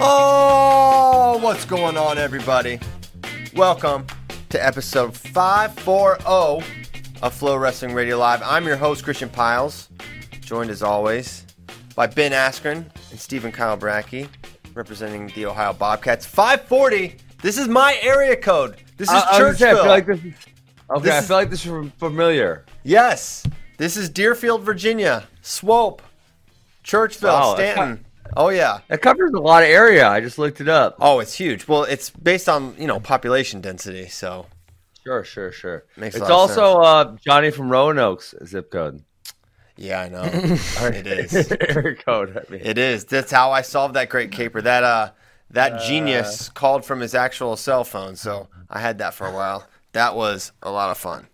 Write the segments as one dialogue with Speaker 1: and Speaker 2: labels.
Speaker 1: Oh, what's going on, everybody? Welcome to episode 540 of FloWrestling Radio Live. I'm your host, Christian Pyles, joined as always by Ben Askren and Stephen Kyle Brackey, representing the Ohio Bobcats. 540. This is my area code. This is
Speaker 2: uh, I
Speaker 1: Churchville.
Speaker 2: I feel like this is okay.
Speaker 1: This
Speaker 2: I feel like this is familiar.
Speaker 1: yes, this is Deerfield, Virginia. Swoope, Churchville,
Speaker 2: Wow,
Speaker 1: Staunton. Oh yeah.
Speaker 2: It covers a lot of area. I just looked it up.
Speaker 1: Oh, it's huge. Well, it's based on you know population density, so
Speaker 2: Sure, sure, sure.
Speaker 1: Makes a
Speaker 2: it's also uh, Johnny from Roanoke's zip code.
Speaker 1: yeah, I know it is.
Speaker 2: area code. I mean.
Speaker 1: It is. That's how I solved that great caper. That uh, that genius called from his actual cell phone. So I had that for a while. That was a lot of fun.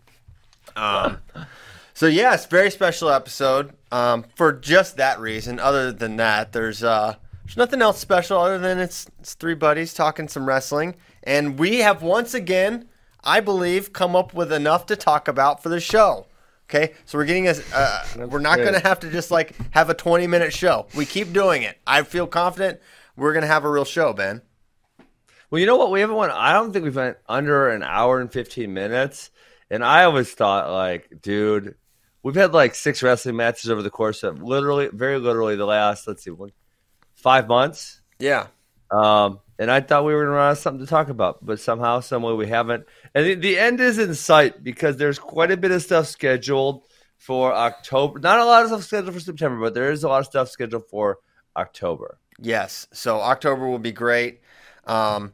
Speaker 1: Um, so yes, very special episode. Um, for just that reason. Other than that, there's uh, there's nothing else special other than it's it's three buddies talking some wrestling, and we have once again, I believe, come up with enough to talk about for the show. Okay, so we're getting a. Uh, we're not going to have to just like have a 20 minute show. We keep doing it. I feel confident we're going to have a real show, Ben.
Speaker 2: Well, you know what? We haven't went. I don't think we've went under an hour and fifteen minutes. And I always thought, like, dude, we've had like six wrestling matches over the course of literally, very literally, the last let's see, one, five months.
Speaker 1: Yeah.
Speaker 2: Um, and I thought we were going to run out of something to talk about, but somehow, some way, we haven't. And the, the end is in sight because there's quite a bit of stuff scheduled for October. Not a lot of stuff scheduled for September, but there is a lot of stuff scheduled for October.
Speaker 1: Yes. So October will be great. Um,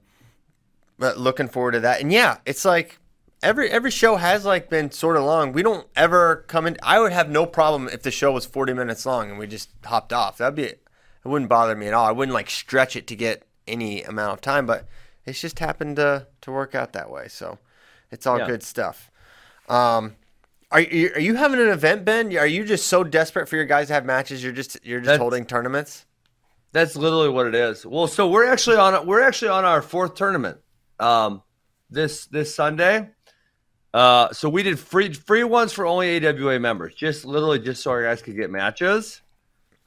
Speaker 1: but looking forward to that. And yeah, it's like every every show has like been sort of long. We don't ever come in. I would have no problem if the show was 40 minutes long and we just hopped off. That'd be. It wouldn't bother me at all. I wouldn't like stretch it to get any amount of time, but it's just happened to to work out that way. So it's all
Speaker 2: Yeah.
Speaker 1: good stuff. Um, are you are you having an event, Ben? Are you just so desperate for your guys to have matches? You're just you're just
Speaker 2: That's-
Speaker 1: holding tournaments.
Speaker 2: That's literally what it is. Well, so we're actually on we're actually on our fourth tournament. Um, this this Sunday. Uh, so we did free free ones for only AWA members, just literally just so our guys could get matches.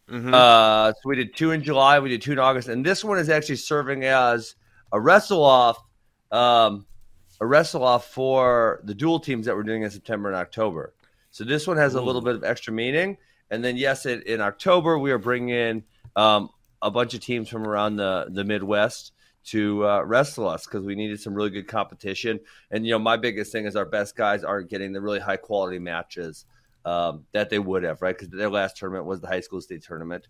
Speaker 1: Mhm.
Speaker 2: Uh, so we did two in July, we did two in August, and this one is actually serving as a wrestle off, um, a wrestle off for the dual teams that we're doing in September and October. So this one has a little bit of extra meaning, and then yes, it, in October we are bringing in um, a bunch of teams from around the the Midwest to uh, wrestle us because we needed some really good competition. And you know, my biggest thing is our best guys aren't getting the really high quality matches um, that they would have, right? Because their last tournament was the high school state tournament.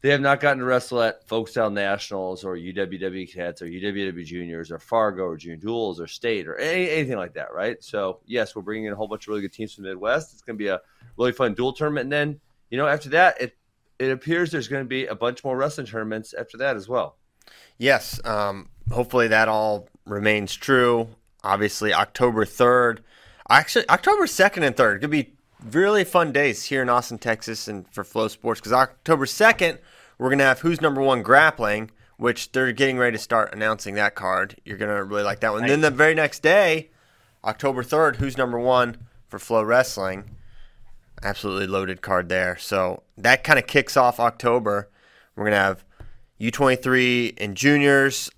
Speaker 2: They have not gotten to wrestle at Folkstyle Nationals or UWW Cadets or UWW Juniors or Fargo or Junior Duals or State or any, anything like that, right? So, yes, we're bringing in a whole bunch of really good teams from the Midwest. It's going to be a really fun dual tournament. And then, you know, after that, it, it appears there's going to be a bunch more wrestling tournaments after that as well.
Speaker 1: Yes. Um, hopefully that all remains true. Obviously, October 3rd. Actually, October 2nd and 3rd could be really fun days here in Austin, Texas, and for FloSports because October 2nd, we're going to have Who's Number One Grappling, which they're getting ready to start announcing that card. You're going to really like that one. Then the very next day, October 3rd, Who's Number One for FloWrestling. Absolutely loaded card there. So that kind of kicks off October. We're going to have U23 and juniors.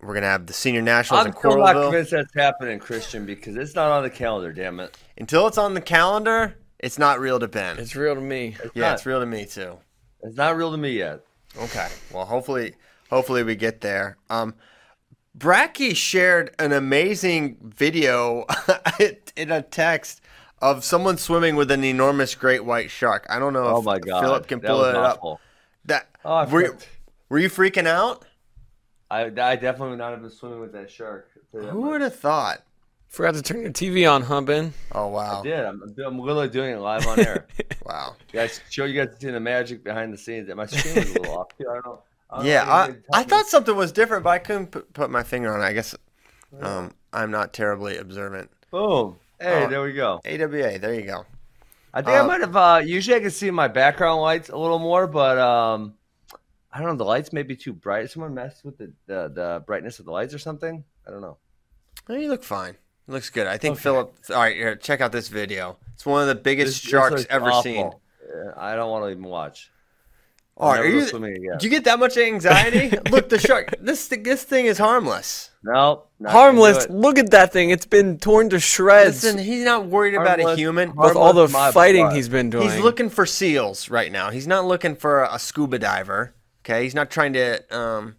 Speaker 1: We're going to have the senior nationals
Speaker 2: I'm
Speaker 1: in
Speaker 2: still not convinced that's happening, Christian, because it's not on the calendar, damn it.
Speaker 1: Until it's on the calendar, it's not real to Ben.
Speaker 3: It's real to me.
Speaker 1: yeah,
Speaker 2: not.
Speaker 1: it's real to me too.
Speaker 2: It's not real to me yet.
Speaker 1: Okay. Well, hopefully, hopefully we get there. Um, Bracky shared an amazing video in a text of someone swimming with an enormous great white shark. I don't know
Speaker 2: Oh
Speaker 1: if
Speaker 2: my god,
Speaker 1: Philip can
Speaker 2: that
Speaker 1: pull it up.
Speaker 2: awful.
Speaker 1: That
Speaker 2: Oh, I
Speaker 1: were. Were you freaking out?
Speaker 2: I, I definitely would not have been swimming with that shark. I'll tell you that
Speaker 1: Who would have thought?
Speaker 3: Forgot to turn your TV on, huh, Ben?
Speaker 1: Oh wow,
Speaker 2: I did. I'm, I'm literally doing it live on air.
Speaker 1: wow.
Speaker 2: you guys, show you guys seeing the magic behind the scenes. My screen was a little off too. I don't know. I don't
Speaker 1: Yeah,
Speaker 2: know,
Speaker 1: I, I
Speaker 2: me.
Speaker 1: thought something was different, but I couldn't put, put my finger on it. I guess um, I'm not terribly observant.
Speaker 2: Boom. Hey,
Speaker 1: Oh.
Speaker 2: there we go.
Speaker 1: AWA, there you go.
Speaker 2: I think I
Speaker 1: Uh,
Speaker 2: might have. Uh, usually, I can see my background lights a little more, but um, I don't know. The lights may be too bright. Someone messed with the, the the brightness of the lights or something. I don't know.
Speaker 1: Oh, you look fine. It looks good. I think
Speaker 2: Okay.
Speaker 1: Philip. All right, here, check out this video. It's one of the biggest
Speaker 2: This- this
Speaker 1: sharks
Speaker 2: looks
Speaker 1: ever
Speaker 2: awful.
Speaker 1: seen.
Speaker 2: I don't want to even watch.
Speaker 1: All right, are you? Do you get that much anxiety? look, the shark. This this thing is harmless.
Speaker 2: No, not gonna
Speaker 3: Harmless. Look at that thing. It's been torn to shreds
Speaker 1: Listen, he's not worried about a human.
Speaker 3: with all the fighting
Speaker 2: butt.
Speaker 3: he's been doing.
Speaker 1: He's looking for seals right now. He's not looking for a scuba diver. Okay, he's not trying to um,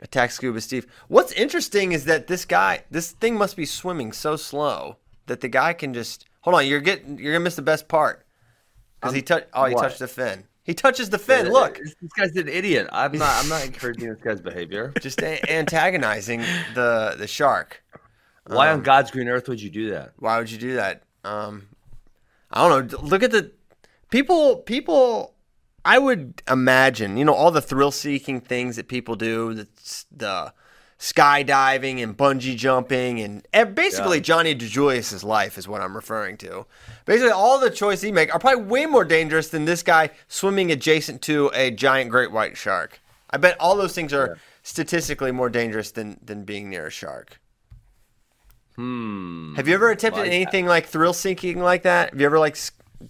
Speaker 1: attack Scuba Steve. What's interesting is that this guy, this thing must be swimming so slow that the guy can just hold on. You're getting, you're gonna miss the best part because he touched. Oh, he
Speaker 2: what?
Speaker 1: touched the fin. He touches the fin. Look,
Speaker 2: this, this guy's an idiot. I'm not. I'm not encouraging this guy's behavior.
Speaker 1: just a- antagonizing the the shark.
Speaker 2: Why
Speaker 1: Um,
Speaker 2: on God's green earth would you do that?
Speaker 1: Why would you do that? Um, I don't know. Look at the people. People. I would imagine, you know, all the thrill-seeking things that people do, the, the skydiving and bungee jumping, and, and basically
Speaker 2: Yeah.
Speaker 1: Johnny DeJulius's life is what I'm referring to. Basically, all the choices he make are probably way more dangerous than this guy swimming adjacent to a giant great white shark. I bet all those things are statistically more dangerous than than being near a shark.
Speaker 2: Hmm.
Speaker 1: Have you ever attempted
Speaker 2: Like that.
Speaker 1: anything like thrill seeking like that? Have you ever like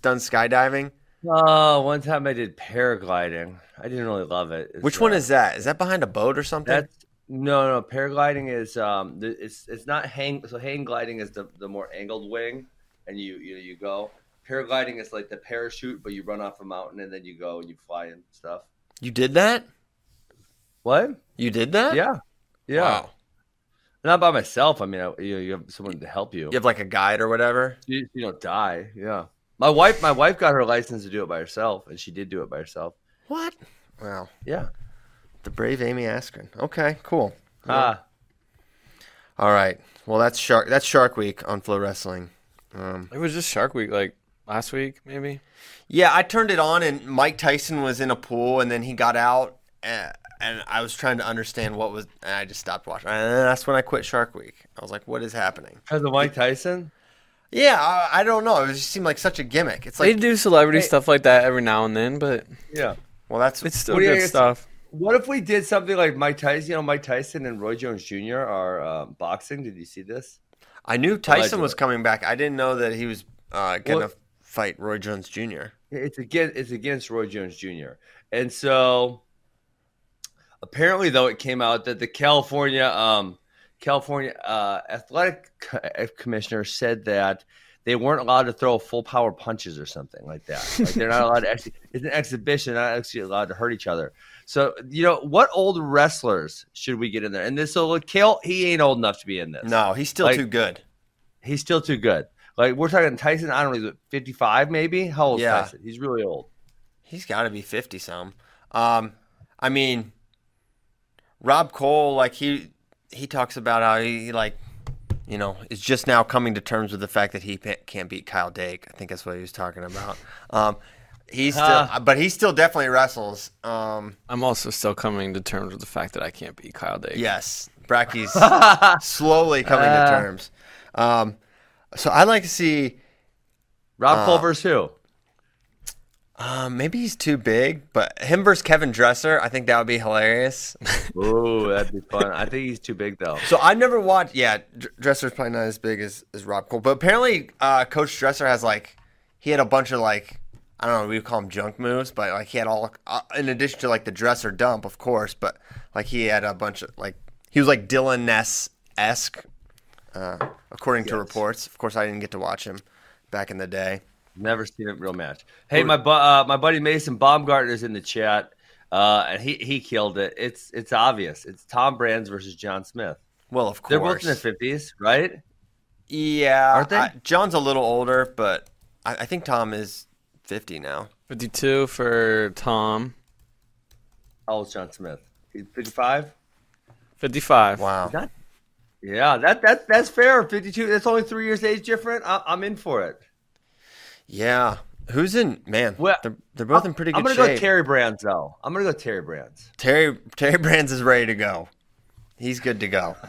Speaker 1: done skydiving?
Speaker 2: Oh, one time I did paragliding. I didn't really love it. It's,
Speaker 1: Which one
Speaker 2: uh,
Speaker 1: is that? Is that behind a boat or something?
Speaker 2: That's no, no. Paragliding is um, it's it's not hang. So hang gliding is the the more angled wing, and you you you go. Paragliding is like the parachute, but you run off a mountain and then you go and you fly and stuff.
Speaker 1: you did that?
Speaker 2: What?
Speaker 1: You did that?
Speaker 2: Yeah, yeah.
Speaker 1: Wow.
Speaker 2: Not by myself. I mean, I, you you have someone to help you.
Speaker 1: You have like a guide or whatever.
Speaker 2: You, you don't die. Yeah. My wife, my wife got her license to do it by herself, and she did do it by herself.
Speaker 1: What? Wow.
Speaker 2: Yeah.
Speaker 1: The brave Amy Askren. Okay, cool.
Speaker 2: Ah,
Speaker 1: All right. Well, that's Shark. That's Shark Week on FloWrestling. Um,
Speaker 3: It was just Shark Week, like last week, maybe.
Speaker 1: yeah, I turned it on, and Mike Tyson was in a pool, and then he got out, uh, and I was trying to understand what was, and I just stopped watching. And that's when I quit Shark Week. I was like, "What is happening?"
Speaker 2: because of Mike Tyson.
Speaker 1: Yeah, I, I don't know. It just seemed like such a gimmick. It's like
Speaker 3: they
Speaker 1: like,
Speaker 3: do celebrity
Speaker 2: Hey.
Speaker 3: stuff like that every now and then, but
Speaker 2: Yeah.
Speaker 1: well, that's
Speaker 3: it's still
Speaker 2: What do you
Speaker 3: good
Speaker 2: guys-
Speaker 3: stuff.
Speaker 2: What if we did something like Mike Tyson? You know, Mike Tyson and Roy Jones Jr. are uh, boxing. Did you see this?
Speaker 1: I knew Tyson
Speaker 2: Allegedly.
Speaker 1: was coming back. I didn't know that he was uh, gonna
Speaker 2: What-
Speaker 1: fight Roy Jones Jr.
Speaker 2: It's against it's against Roy Jones Jr. And so apparently, though, it came out that the California um, California uh, athletic co- commissioner said that they weren't allowed to throw full power punches or something like that. Like they're not allowed to actually. It's an exhibition, not actually allowed to hurt each other. So you know, what old wrestlers should we get in there? And this so like, Kale, he ain't old enough to be in this.
Speaker 1: No, he's still
Speaker 2: Like-
Speaker 1: too good.
Speaker 2: he's still too good. Like we're talking Tyson. I don't know, he's fifty five maybe. How old is
Speaker 1: Yeah.
Speaker 2: Tyson? He's really old.
Speaker 1: He's got to be fifty some. Um, I mean, Rob Koll, like he he talks about how he like, you know, is just now coming to terms with the fact that he can't beat Kyle Dake. I think that's what he was talking about. Um, he's still,
Speaker 2: Huh.
Speaker 1: but he still definitely wrestles. Um,
Speaker 3: I'm also still coming to terms with the fact that I can't beat Kyle Dake.
Speaker 1: yes, Bracky's slowly coming to
Speaker 2: Uh.
Speaker 1: terms. Um, so I'd like to see.
Speaker 2: Rob
Speaker 1: Uh,
Speaker 2: Koll versus who?
Speaker 1: Um, maybe he's too big, but him versus Kevin Dresser, I think that would be hilarious.
Speaker 2: Ooh, that'd be fun. I think he's too big though.
Speaker 1: So I've never watched. Yeah, Dr- Dresser's probably not as big as, as Rob Koll, but apparently, uh, Coach Dresser has like he had a bunch of like I don't know, we would call them junk moves, but like he had all uh, in addition to like the dresser dump, of course, but like he had a bunch of like he was like Dylan Ness esque, uh, according to reports. Of course, I didn't get to watch him back in the day.
Speaker 2: Never seen a real match. Hey, my bu- uh, my buddy Mason Baumgartner's in the chat, uh, and he he killed it. It's it's obvious. It's Tom Brands versus John Smith.
Speaker 1: Well, of course,
Speaker 2: They're both in their fifties, right?
Speaker 1: Yeah,
Speaker 2: Aren't they?
Speaker 1: I- John's a little older, but I, I think Tom is fifty now.
Speaker 3: 52 for Tom.
Speaker 2: How old's John Smith? He's fifty five.
Speaker 3: 55.
Speaker 1: Wow.
Speaker 2: He's not. Yeah, that that that's fair. Fifty-two. That's only three years age different. I, I'm in for it.
Speaker 1: Yeah. Who's in? Man,
Speaker 2: Well,
Speaker 1: they're, they're both in pretty good shape.
Speaker 2: I'm gonna
Speaker 1: shape.
Speaker 2: go Terry Brands though. I'm gonna go Terry Brands.
Speaker 1: Terry Terry Brands is ready to go. He's good to go.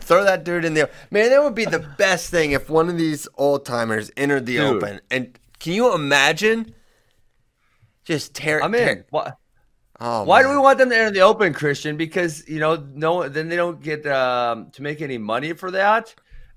Speaker 1: throw that dude in the man. That would be the best thing if one of these old timers entered the
Speaker 2: Dude.
Speaker 1: open. And can you imagine? Just Terry.
Speaker 2: I'm in. Why,
Speaker 1: Oh,
Speaker 2: why do we want them to enter the Open, Christian? Because you know, no, then they don't get um, to make any money for that.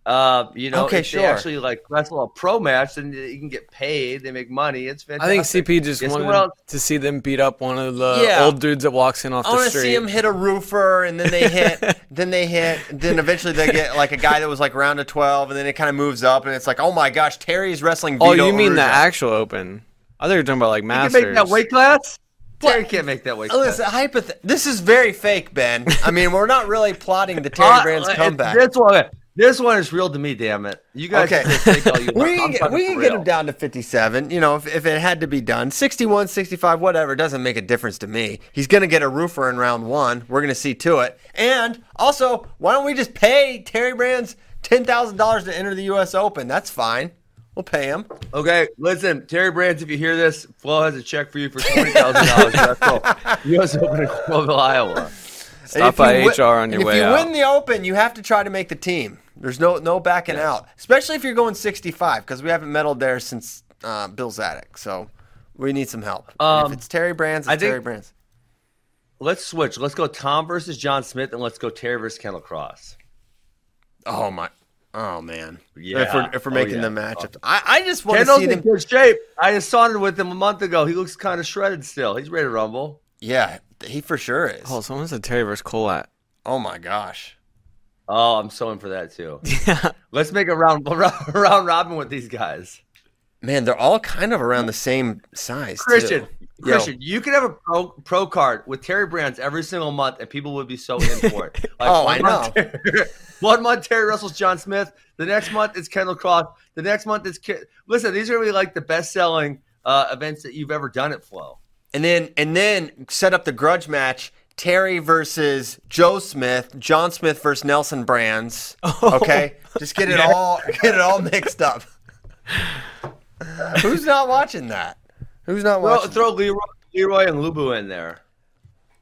Speaker 2: Uh, you know,
Speaker 1: Okay,
Speaker 2: if
Speaker 1: sure.
Speaker 2: they actually like wrestle a pro match, then you can get paid. They make money. It's fantastic.
Speaker 3: I think CP just
Speaker 2: Guess
Speaker 3: wanted to see them beat up one of the
Speaker 1: Yeah.
Speaker 3: old dudes that walks in off
Speaker 1: I
Speaker 3: the
Speaker 1: want to
Speaker 3: street.
Speaker 1: see him hit a roofer, and then they hit, then they hit, then eventually they get like a guy that was like round of twelve, and then it kind of moves up, and it's like, oh my gosh, Terry's wrestling.
Speaker 3: oh, you mean the actual Open? I thought you were talking about like
Speaker 2: You can
Speaker 3: Masters.
Speaker 2: make that weight class. Terry can't make that weight class.
Speaker 1: Listen, hypoth- this is very fake, Ben. I mean, we're not really plotting the Terry
Speaker 2: Uh,
Speaker 1: Brands
Speaker 2: uh,
Speaker 1: comeback.
Speaker 2: This one, this one is real to me. Damn it! You guys
Speaker 1: Okay.
Speaker 2: can all you
Speaker 1: we can, get, we can get him down to 57. You know, if, if it had to be done. 61, 65, whatever. Doesn't make a difference to me. He's going to get a roofer in round one. We're going to see to it. And also, why don't we just pay Terry Brands $10,000 to enter the U.S. Open? That's fine. We'll pay him.
Speaker 2: Okay, listen, Terry Brands, if you hear this, Flo has a check for you for twenty thousand dollars. That's all. U.S. Open in Coralville, Iowa.
Speaker 3: Stop
Speaker 1: if
Speaker 3: by
Speaker 1: wi-
Speaker 3: HR on your
Speaker 1: and
Speaker 3: way
Speaker 1: If you
Speaker 3: out.
Speaker 1: win the Open, you have to try to make the team. There's no no backing out, especially if you're going 65, because we haven't medaled there since uh, Bill Zadick. So we need some help.
Speaker 2: Um,
Speaker 1: if it's Terry Brands, it's
Speaker 2: I think-
Speaker 1: Terry Brands.
Speaker 2: Let's switch. Let's go Tom versus John Smith, and let's go Terry versus Kendall Cross.
Speaker 1: Oh my! Oh man!
Speaker 2: Yeah.
Speaker 1: If we're if we're
Speaker 2: Oh,
Speaker 1: making
Speaker 2: yeah.
Speaker 1: the matchups, I, I just want to
Speaker 2: Kendall's
Speaker 1: see
Speaker 2: in
Speaker 1: them.
Speaker 2: good shape. I just saw it with him a month ago. He looks kind of shredded still. He's ready to rumble.
Speaker 1: Yeah, he for sure is.
Speaker 3: Oh, someone said Terry versus Kolat.
Speaker 1: Oh my gosh!
Speaker 2: Oh, I'm so in for that too.
Speaker 3: Yeah.
Speaker 2: Let's make a round round, round robin with these guys.
Speaker 1: Man, they're all kind of around the same size. too.
Speaker 2: Christian,
Speaker 1: Yo.
Speaker 2: Christian, you could have a pro pro card with Terry Brands every single month, and people would be so in for it. Like,
Speaker 1: Oh,
Speaker 2: one
Speaker 1: I
Speaker 2: month Terry- one month Terry wrestles John Smith. The next month it's Kendall Cross. The next month it's Ki- listen. These are gonna be like the best selling uh, events that you've ever done at Flo.
Speaker 1: And then and then set up the grudge match: Terry versus Joe Smith, John Smith versus Nelson Brands. Okay, just get it all get it all mixed up. Who's not watching that? Who's not watching?
Speaker 2: throw Leroy, Leroy and Lubu in there.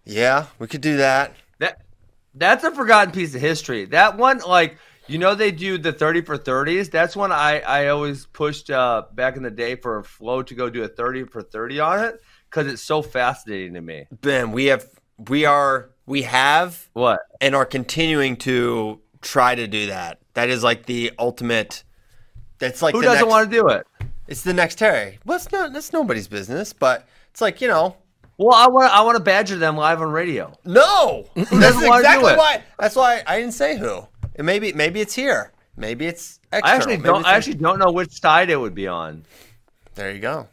Speaker 1: Yeah, we could do that.
Speaker 2: That that's a forgotten piece of history. That one, like you know, they do the thirty for thirties. That's one I I always pushed uh, back in the day for Flo to go do a thirty for thirty on it because it's so fascinating to me.
Speaker 1: Ben, we have we are we have
Speaker 2: What?
Speaker 1: and are continuing to try to do that. That is like the ultimate. That's like
Speaker 2: Who doesn't
Speaker 1: next,
Speaker 2: want to do it?
Speaker 1: It's the next Terry. Well, it's not. That's nobody's business. But it's like you know.
Speaker 2: Well, I want I want to badger them live on radio.
Speaker 1: No, that's exactly
Speaker 2: it?
Speaker 1: why. That's why I didn't say who. And maybe maybe it's here. Maybe it's external.
Speaker 2: I actually don't. I actually don't know which side it would be on.
Speaker 1: There you go.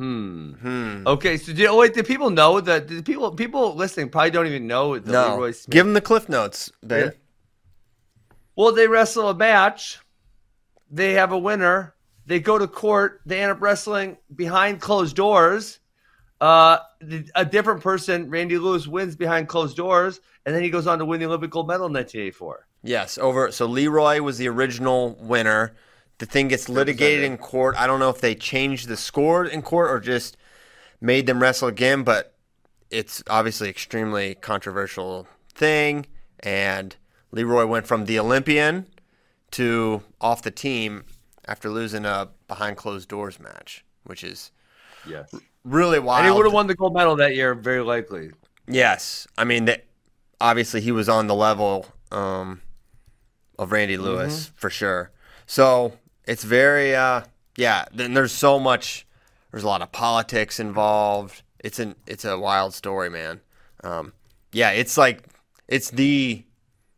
Speaker 2: Hmm. Okay. So, do, oh, wait. Do people know that? Do people people listening probably don't even know the
Speaker 1: No,
Speaker 2: Leroy Smith?
Speaker 1: give them the cliff notes, Ben.
Speaker 2: Yeah. Well, they wrestle a match. They have a winner. They go to court. They end up wrestling behind closed doors. Uh, a different person, Randy Lewis, wins behind closed doors, and then he goes on to win the Olympic gold medal in 1984.
Speaker 1: Yes, over. So Leroy was the original winner. The thing gets litigated in court. I don't know if they changed the score in court or just made them wrestle again, but it's obviously extremely controversial thing. And Leroy went from the Olympian to off the team after losing a behind closed doors match, which is
Speaker 2: Yes,
Speaker 1: really wild.
Speaker 2: and he would have won the gold medal that year, very likely.
Speaker 1: Yes, I mean that. Obviously, he was on the level um, of Randy Lewis
Speaker 2: Mm-hmm.
Speaker 1: for sure. So it's very, uh, yeah. Then there's so much. There's a lot of politics involved. It's an it's a wild story, man. Um, yeah, it's like it's the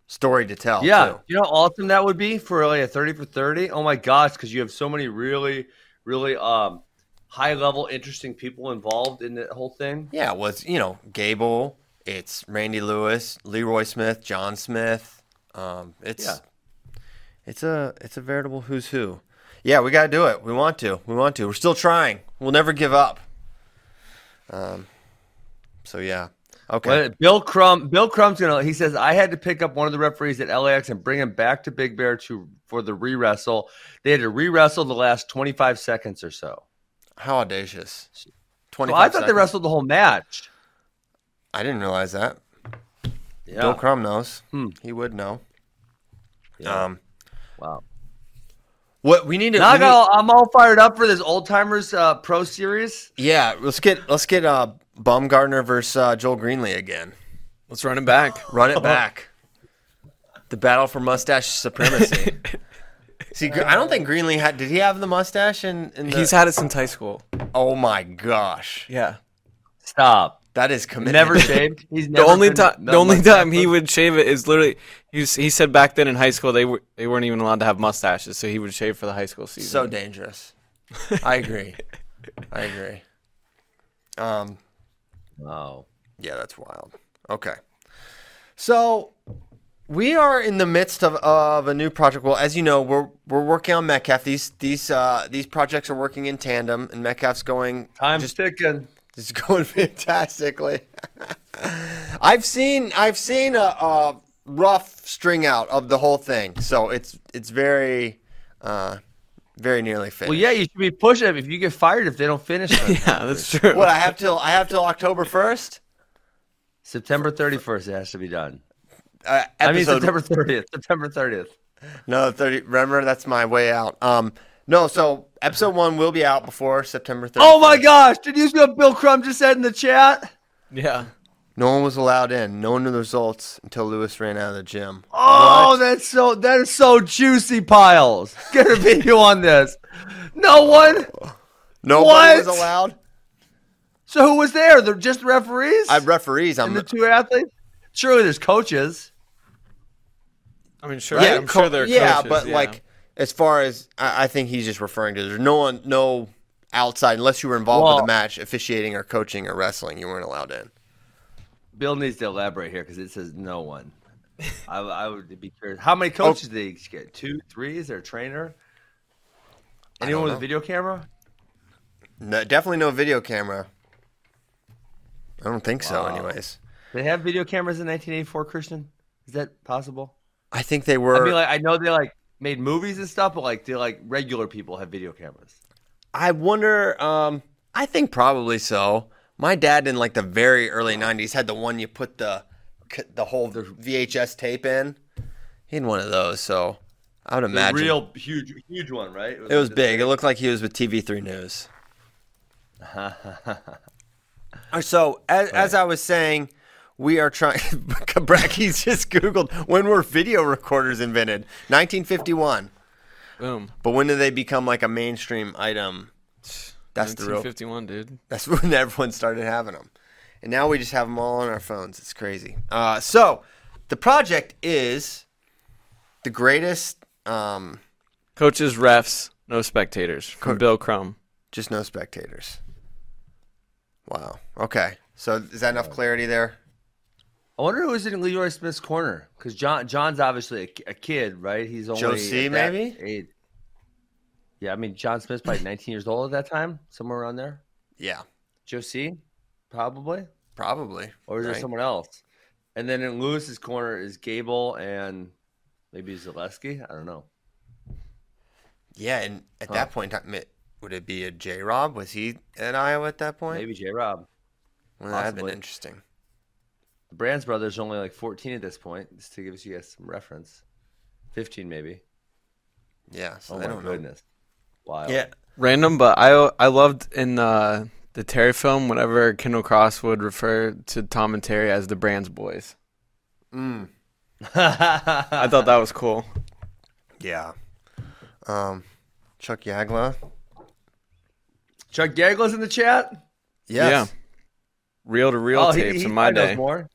Speaker 1: story to tell.
Speaker 2: Yeah,
Speaker 1: too.
Speaker 2: you know how awesome that would be for like a thirty for thirty. Oh my gosh, because you have so many really, really um, high level, interesting people involved in the whole thing.
Speaker 1: Yeah, it was you know Gable. It's Randy Lewis, Leroy Smith, John Smith. Um, it's
Speaker 2: Yeah.
Speaker 1: It's a it's a veritable who's who. Yeah, we gotta do it. We want to. We want to. We're still trying. We'll never give up. Um, so yeah. Okay.
Speaker 2: Bill Crum. Bill Crum's gonna. He says I had to pick up one of the referees at LAX and bring him back to Big Bear to for the re wrestle. They had to re wrestle the last twenty five seconds or so.
Speaker 1: How audacious.
Speaker 2: So
Speaker 1: 25
Speaker 2: I thought they wrestled the whole match.
Speaker 1: I didn't realize that.
Speaker 2: Yeah.
Speaker 1: Bill Crum knows.
Speaker 2: Hmm.
Speaker 1: He would know.
Speaker 2: Yeah.
Speaker 1: Um,
Speaker 2: wow.
Speaker 1: what we need to.
Speaker 2: Now
Speaker 1: we
Speaker 2: I got all, I'm all fired up for this old timers uh, pro series.
Speaker 1: yeah, let's get let's get uh, Baumgartner versus uh, Joel Greenlee again.
Speaker 3: Let's run it back.
Speaker 1: Run it back. The battle for mustache supremacy. See, I don't think Greenlee had. Did he have the mustache? In, in the,
Speaker 3: He's had it since high school.
Speaker 1: Oh my gosh,
Speaker 3: Yeah.
Speaker 2: Stop.
Speaker 1: That is commitment.
Speaker 2: Never shaved. He's
Speaker 3: The only time, the only time he would shave it is literally he, was, he said back then in high school they were they weren't even allowed to have mustaches, so he would shave for the high school season.
Speaker 1: so dangerous. I agree. I agree. Um.
Speaker 2: Wow.
Speaker 1: Yeah, that's wild. Okay. So we are in the midst of, of a new project. Well, as you know, we're we're working on Metcalf. These these uh, these projects are working in tandem, and Metcalf's going
Speaker 2: Time's
Speaker 1: just
Speaker 2: ticking.
Speaker 1: Just going fantastically. I've seen I've seen a, a rough string out of the whole thing, so it's it's very uh, very nearly finished.
Speaker 2: Well, yeah, you should be pushing them if you get fired if they don't finish.
Speaker 3: yeah, that's true.
Speaker 1: What I have till I have till October first.
Speaker 2: September 31st, it has to be done.
Speaker 1: Uh,
Speaker 2: I mean, September 30th. September 30th.
Speaker 1: No, thirty. Remember, that's my way out. Um, no. So episode one will be out before September 30th.
Speaker 2: Oh my gosh! Did you see what Bill Crumb just said in the chat?
Speaker 3: Yeah.
Speaker 1: No one was allowed in. No one knew the results until Lewis ran out of the gym.
Speaker 2: Oh, that's so that is so juicy, piles. Get a video on this. No one.
Speaker 1: No
Speaker 2: one
Speaker 1: was allowed.
Speaker 2: So who was there? They're just referees
Speaker 1: I have referees. I'm
Speaker 2: and the two athletes. Surely there's coaches.
Speaker 3: I mean, sure.
Speaker 1: yeah,
Speaker 3: I'm
Speaker 1: co-
Speaker 3: sure they're
Speaker 1: yeah,
Speaker 3: coaches,
Speaker 1: but
Speaker 3: yeah.
Speaker 1: like as far as I, I think he's just referring to, there's no one, no outside unless you were involved with the match, officiating or coaching or wrestling. You weren't allowed in.
Speaker 2: Bill needs to elaborate here because it says no one. I, I would be curious. How many coaches oh. did they get? Two, three? Is there a trainer? Anyone with a video camera?
Speaker 1: No, definitely no video camera. I don't think so. Anyways,
Speaker 2: They have video cameras in 1984, Christian. Is that possible?
Speaker 1: I think they were.
Speaker 2: I mean, like I know they like made movies and stuff, but like do like regular people have video cameras?
Speaker 1: I wonder. Um, I think probably so. My dad in like the very early '90s had the one you put the the whole VHS tape in. He had one of those, so I would imagine
Speaker 2: real huge, huge one, right?
Speaker 1: it was big. It looked like he was with TV3 News. Uh, So as, as I was saying, we are trying. Kabraki's just googled when were video recorders invented? 1951.
Speaker 3: boom.
Speaker 1: But when did they become like a mainstream item? That's the real.
Speaker 3: 1951, dude.
Speaker 1: That's when everyone started having them. And now we just have them all on our phones. It's crazy. Uh, so the project is the greatest, um,
Speaker 3: Coaches, refs, no spectators. From
Speaker 1: Co-
Speaker 3: Bill Crum.
Speaker 1: just no spectators. Wow. Okay. So is that enough clarity there?
Speaker 2: I wonder who was in Leroy Smith's corner because John John's obviously a, a kid, right? He's only
Speaker 1: Joe
Speaker 2: Seay,
Speaker 1: maybe?
Speaker 2: age. Yeah, I mean John Smith's probably 19 years old at that time, somewhere around there.
Speaker 1: Yeah,
Speaker 2: Joe Seay, probably,
Speaker 1: probably.
Speaker 2: or is there someone else? And then in Lewis's corner is Gable and maybe Zalesky. I don't know.
Speaker 1: Yeah, and at
Speaker 2: Huh.
Speaker 1: that point, in time, it- would it be a J Rob? Was he at Iowa at that point?
Speaker 2: Maybe J Rob.
Speaker 1: Well, that'd been interesting.
Speaker 2: The Brands brothers are only like 14 at this point, just to give you guys some reference. 15 maybe.
Speaker 1: Yeah, so
Speaker 2: Oh
Speaker 1: they
Speaker 2: my
Speaker 1: don't
Speaker 2: goodness. Wow.
Speaker 1: know. Yeah,
Speaker 3: Random, but I I loved in uh, the Terry film whenever Kendall Cross would refer to Tom and Terry as the Brands boys.
Speaker 1: mm,
Speaker 3: I thought that was cool.
Speaker 1: yeah. Um, Chuck Yagla.
Speaker 2: Chuck Yagla's in the chat.
Speaker 1: Yes.
Speaker 3: Yeah. Reel to reel
Speaker 2: oh, he,
Speaker 3: tapes
Speaker 2: he
Speaker 3: in my
Speaker 2: probably
Speaker 3: day.
Speaker 2: more.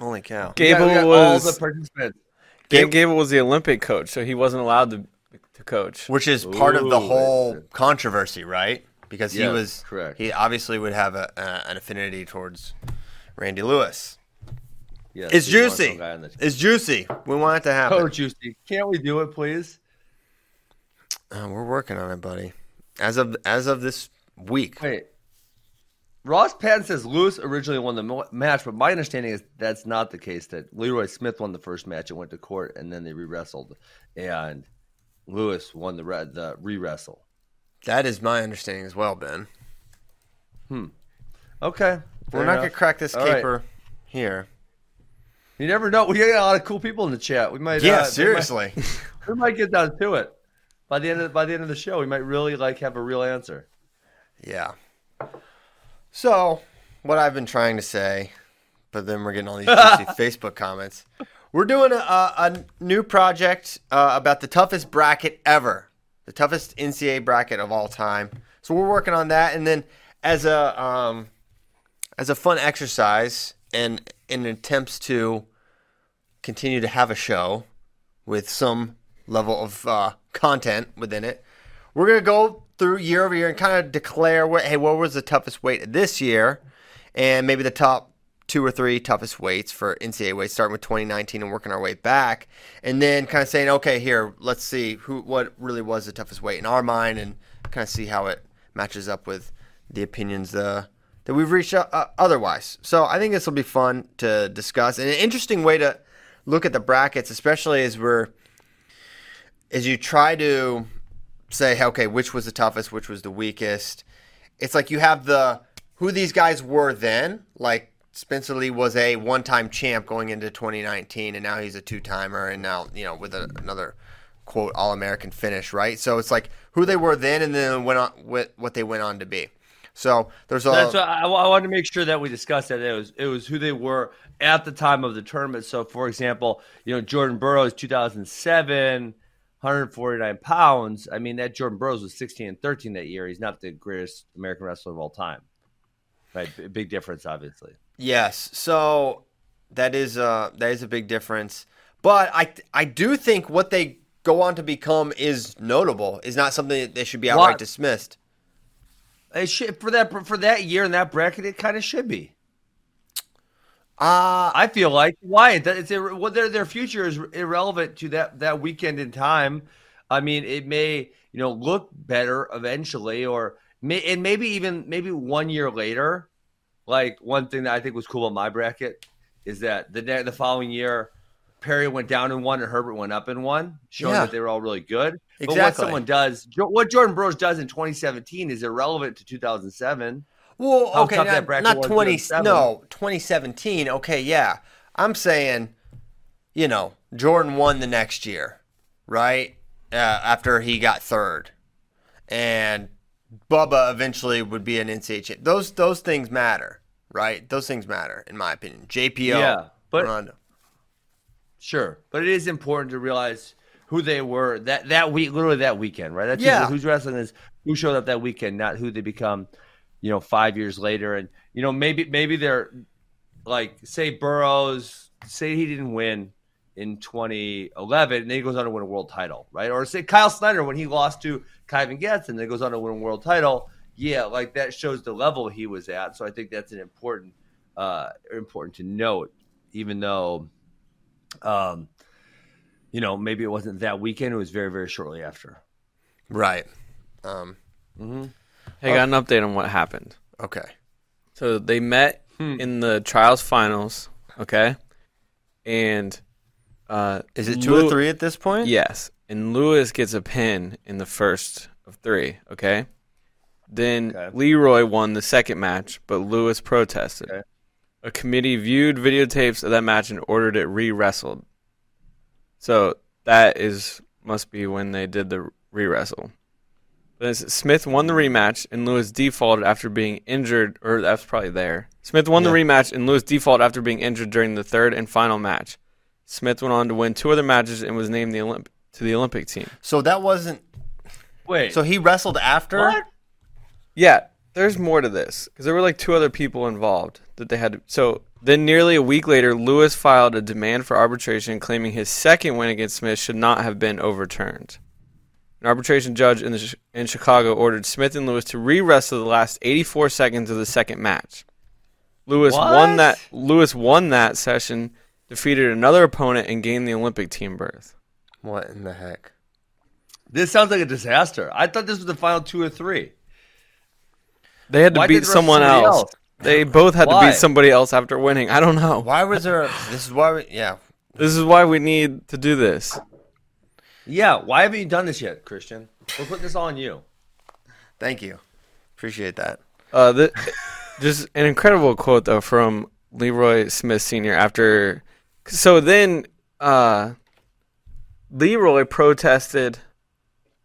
Speaker 1: Holy cow.
Speaker 2: We got-
Speaker 3: Gable
Speaker 2: we got
Speaker 3: was
Speaker 2: all the participants.
Speaker 3: Gabe
Speaker 1: Gabe-
Speaker 3: Gable was the Olympic coach, so he wasn't allowed to to coach.
Speaker 1: Which is part of the whole controversy, right? Because he was
Speaker 2: correct.
Speaker 1: He obviously would have a, uh, an affinity towards Randy Lewis.
Speaker 2: Yes,
Speaker 1: It's
Speaker 2: we want some
Speaker 1: juicy.
Speaker 2: guy in the-
Speaker 1: It's juicy. We want it to happen.
Speaker 2: Oh, juicy! Can't we do it, please?
Speaker 1: Uh, we're working on it, buddy. As of as of this week.
Speaker 2: Wait, Ross Patton says Lewis originally won the match, but my understanding is that's not the case. That Leroy Smith won the first match and went to court, and then they re wrestled, and Lewis won the re- the re wrestle.
Speaker 1: That is my understanding as well, Ben. Hmm.
Speaker 2: Okay,
Speaker 1: We're not
Speaker 2: enough.
Speaker 1: gonna crack this
Speaker 2: All right.
Speaker 1: caper here.
Speaker 2: You never know. We got a lot of cool people in the chat. We might.
Speaker 1: Yeah,
Speaker 2: uh, we might-
Speaker 1: seriously.
Speaker 2: we might get down to it by the end of by the end of the show. We might really like have a real answer.
Speaker 1: yeah. So, what I've been trying to say, but then we're getting all these juicy Facebook comments. We're doing a, a, new project uh, about the toughest bracket ever, the toughest NCAA bracket of all time. So we're working on that, and then as a um, as a fun exercise and in attempts to continue to have a show with some level of uh, content within it. We're gonna go through year over year and kind of declare what hey what was the toughest weight this year, and maybe the top two or three toughest weights for NCAA weights, starting with 2019 and working our way back, and then kind of saying okay here let's see who what really was the toughest weight in our mind and kind of see how it matches up with the opinions uh, that we've reached uh, uh, otherwise. So I think this will be fun to discuss and an interesting way to look at the brackets, especially as we're as you try to say, okay, which was the toughest, which was the weakest. It's like you have the who these guys were then, like Spencer Lee was a one-time champ going into 2019, and now he's a two-timer, and now you know with a, another quote All-American finish, right? So it's like who they were then, and then went on what what they went on to be. So there's a
Speaker 2: That's what I, I wanted to make sure that we discussed that it was it was who they were at the time of the tournament. So, for example, you know Jordan Burroughs, 2007, 149 pounds. I mean, that Jordan Burroughs was 16 and 13 that year. He's not the greatest American wrestler of all time. Right, B- big difference, obviously.
Speaker 1: Yes, so that is uh that is a big difference. But I I do think what they go on to become is notable. Is not something that they should be outright dismissed.
Speaker 2: It should, for that for that year in that bracket, it kind of should be.
Speaker 1: Uh
Speaker 2: I feel like why it's well, their their future is irrelevant to that that weekend in time. I mean, it may you know look better eventually, or may and maybe even maybe one year later. Like one thing that I think was cool about my bracket is that the the following year, Perry went down in one and Herbert went up in one, showing
Speaker 1: Yeah.
Speaker 2: that they were all really good. But what someone does, what Jordan Burroughs does in 2017 is irrelevant to 2007.
Speaker 1: Well, okay, not, not 20 no, 2017. Okay, yeah. I'm saying you know, Jordan won the next year, right? Uh, after he got third. And Bubba eventually would be an NCAA champ. Those those things matter, right? Those things matter in my opinion. JPO,
Speaker 2: Yeah, but-
Speaker 1: Rondo.
Speaker 2: Sure, but it is important to realize who they were that that week, literally that weekend, right? That's
Speaker 1: Yeah.
Speaker 2: who's wrestling is who showed up that weekend, not who they become, you know, five years later. And you know, maybe maybe they're like say Burroughs, say he didn't win in 2011, and then he goes on to win a world title, right? Or say Kyle Snyder when he lost to Kyven Gadson, and then goes on to win a world title. Yeah, like that shows the level he was at. So I think that's an important, uh, important to note, even though um, you know, maybe it wasn't that weekend. It was very, very shortly after.
Speaker 1: Right. Um,
Speaker 3: Hey, got an update on what happened.
Speaker 1: okay.
Speaker 3: So they met in the trials finals, okay? And uh
Speaker 1: Is it two
Speaker 3: Lew-
Speaker 1: or three at this point?
Speaker 3: Yes. And Lewis gets a pin in the first of three, okay? Then
Speaker 2: Okay.
Speaker 3: Leroy won the second match, but Lewis protested.
Speaker 2: Okay.
Speaker 3: A committee viewed videotapes of that match and ordered it re-wrestled. So that is must be when they did the re-wrestle. Then it's- Smith won the rematch and Lewis defaulted after being injured, or that's probably there. Smith won the rematch and Lewis defaulted after being injured during the third and final match. Smith went on to win two other matches and was named the Olymp- to the Olympic team.
Speaker 1: So that wasn't.
Speaker 2: Wait,
Speaker 1: So he wrestled after.
Speaker 2: what?
Speaker 3: Yeah, there's more to this because there were like two other people involved that they had. To, so then, nearly a week later, Lewis filed a demand for arbitration, claiming his second win against Smith should not have been overturned. An arbitration judge in, the, in Chicago ordered Smith and Lewis to re-wrestle the last 84 seconds of the second match. Lewis won that. Lewis won that session, defeated another opponent, and gained the Olympic team berth.
Speaker 1: What in the heck?
Speaker 2: This sounds like a disaster. I thought this was the final two or three.
Speaker 3: They had to
Speaker 2: Why
Speaker 3: beat
Speaker 2: did the rest
Speaker 3: someone else.
Speaker 2: else?
Speaker 3: They both had to beat somebody else after winning. I don't know.
Speaker 1: Why was there? This is why. We, yeah.
Speaker 3: This is why we need to do this.
Speaker 2: Yeah, why haven't you done this yet, Christian? We're putting this on you.
Speaker 1: Thank you. Appreciate that.
Speaker 3: Uh, th- just an incredible quote though from Leroy Smith Sr. After, so then uh, Leroy protested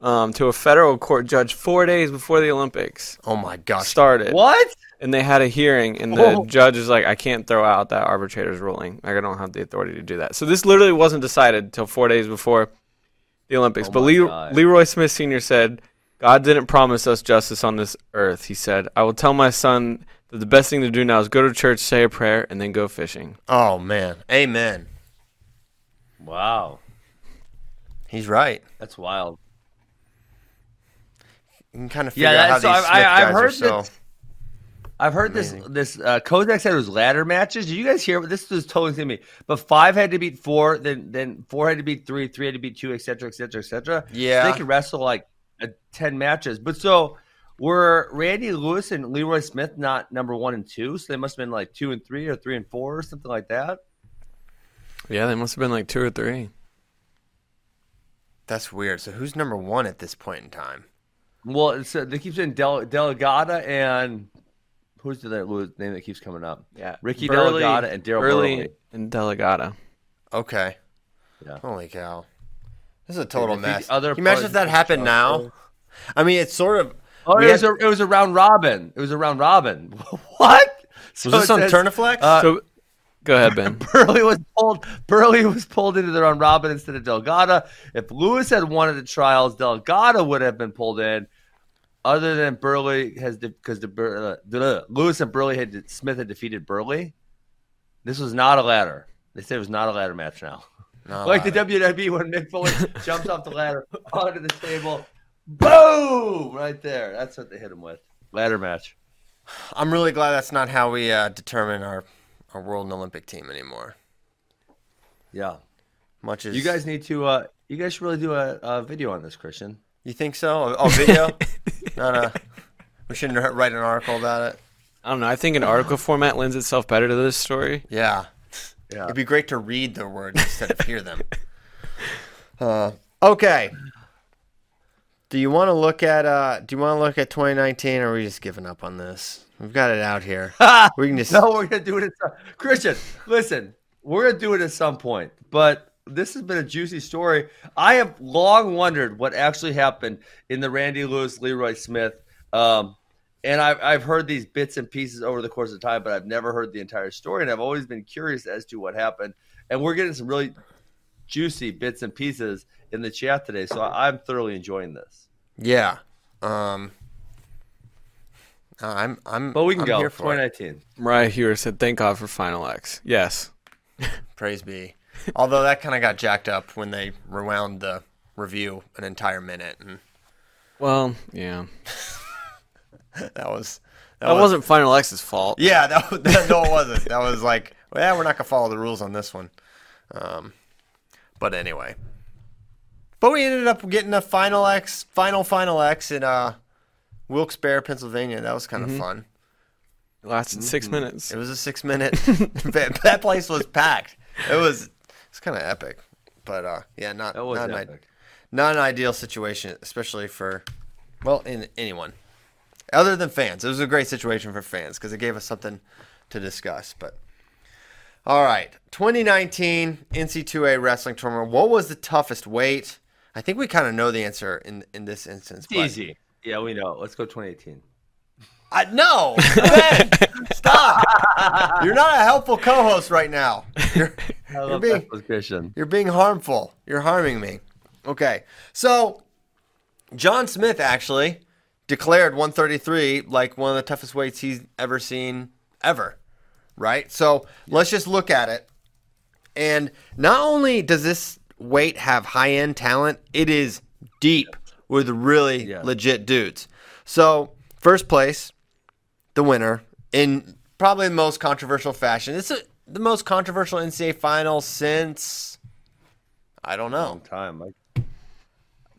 Speaker 3: um, to a federal court judge four days before the Olympics
Speaker 1: Oh my gosh.
Speaker 3: started.
Speaker 2: What?
Speaker 3: And they had a hearing, and the
Speaker 2: Oh.
Speaker 3: judge is like, "I can't throw out that arbitrator's ruling. Like, I don't have the authority to do that." So this literally wasn't decided until four days before the Olympics.
Speaker 2: Oh
Speaker 3: but Le- Leroy Smith Sr. said, "God didn't promise us justice on this earth." He said, "I will tell my son that the best thing to do now is go to church, say a prayer, and then go fishing."
Speaker 1: Oh man. Amen.
Speaker 2: Wow,
Speaker 1: He's right.
Speaker 2: that's wild.
Speaker 1: You can kind of figure
Speaker 2: Yeah,
Speaker 1: out how
Speaker 2: that, so
Speaker 1: these
Speaker 2: I've,
Speaker 1: Smith
Speaker 2: I,
Speaker 1: guys
Speaker 2: I've
Speaker 1: are
Speaker 2: heard
Speaker 1: so.
Speaker 2: this. I've heard
Speaker 1: amazing.
Speaker 2: this. This uh, Kozak said it was ladder matches. Did you guys hear? This was totally to me. But five had to beat four, then then four had to beat three, three had to beat two, etc., etc., etc.
Speaker 1: Yeah.
Speaker 2: they could wrestle like uh, ten matches. But so were Randy Lewis and Leroy Smith not number one and two? So they must have been like two and three or three and four or something like that.
Speaker 3: Yeah, they must have been like two or three.
Speaker 1: That's weird. So who's number one at this point in time?
Speaker 2: Well, it's, uh, they keep saying Del- Dellagatta and who's the other name that keeps coming up?
Speaker 3: Yeah,
Speaker 2: Ricky
Speaker 3: Burley-
Speaker 2: Dellagatta and Daryl
Speaker 3: Burley
Speaker 2: Burley.
Speaker 3: and Dellagatta.
Speaker 1: Okay.
Speaker 2: Yeah.
Speaker 1: Holy cow. This is a total mess.
Speaker 2: other
Speaker 1: Can you imagine if that happened now?
Speaker 2: show-
Speaker 1: I mean, it's sort of.
Speaker 2: Oh,
Speaker 1: we
Speaker 2: it was,
Speaker 1: had-
Speaker 2: a, it was a round robin. It was a round robin. what? So
Speaker 1: was this on
Speaker 2: says,
Speaker 1: Turniflex?
Speaker 2: uh,
Speaker 3: so, go ahead, Ben.
Speaker 2: Burley was pulled. Burley was pulled into the round robin instead of Delgado. If Lewis had won at the trials, Delgado would have been pulled in. Other than Burley has because the, Bur- uh, Lewis and Burley had Smith had defeated Burley. This was not a ladder. They said it was not a ladder match now.
Speaker 1: No,
Speaker 2: like the WWE when Mick Foley jumps off the ladder onto the table. Boom! Right there. That's what they hit him with. Ladder match.
Speaker 1: I'm really glad that's not how we uh, determine our, our world and Olympic team anymore.
Speaker 2: Yeah.
Speaker 1: Much as
Speaker 2: You guys need to. uh You guys should really do a, a video on this, Christian.
Speaker 1: You think so? Oh, video? no, no. We shouldn't write an article about it.
Speaker 3: I don't know. I think an article format lends itself better to this story.
Speaker 1: Yeah,
Speaker 2: Yeah.
Speaker 1: it'd be great to read the words instead of hear them. Uh, okay. Do you want to look at uh do you want to look at 2019 or are we just giving up on this? We've got it out here. We can just
Speaker 2: no, we're gonna do it. At some... Christian, listen, we're gonna do it at some point. But this has been a juicy story. I have long wondered what actually happened in the Randy Lewis, Leroy Smith. Um, and I've, I've heard these bits and pieces over the course of time, but I've never heard the entire story. And I've always been curious as to what happened. And we're getting some really juicy bits and pieces in the chat today. So I, I'm thoroughly enjoying this.
Speaker 1: Yeah. Um uh, I'm I'm
Speaker 2: But we can
Speaker 1: I'm
Speaker 2: go.
Speaker 1: here for it.
Speaker 2: 2019.
Speaker 3: Mariah Hewer said, "Thank God for Final X." Yes.
Speaker 1: Praise be. Although that kind of got jacked up when they rewound the review an entire minute and
Speaker 3: Well, yeah.
Speaker 1: that was that,
Speaker 3: That
Speaker 1: was,
Speaker 3: wasn't Final X's fault.
Speaker 1: Yeah, that, that no it wasn't. That was like, well, we're not going to follow the rules on this one. Um but anyway. But we ended up getting a final X, final final X in uh Wilkes-Barre, Pennsylvania. That was kind of fun.
Speaker 3: It lasted
Speaker 2: Mm-hmm.
Speaker 3: six minutes.
Speaker 1: It was a six minute. that place was packed. It was it's kind of epic, but uh, yeah, not not an,
Speaker 2: epic.
Speaker 1: not an ideal situation, especially for well, in anyone other than fans. It was a great situation for fans because it gave us something to discuss. But all right, 2019 NC2A wrestling tournament. What was the toughest weight? I think we kind of know the answer in in this instance.
Speaker 2: It's
Speaker 1: but-
Speaker 2: easy. Yeah, we know. Let's go 2018.
Speaker 1: I, no, Ben, stop. You're not a helpful co-host right now. You're,
Speaker 2: I
Speaker 1: you're being you're being harmful. You're harming me. Okay, so John Smith actually declared 133 like one of the toughest weights he's ever seen ever. Right. So let's just look at it. And not only does this weight have high end talent, it is deep with really
Speaker 2: Yeah.
Speaker 1: legit dudes. So first place, the winner in probably the most controversial fashion. It's a, the most controversial NCAA final since I don't know.
Speaker 2: Long time. Like,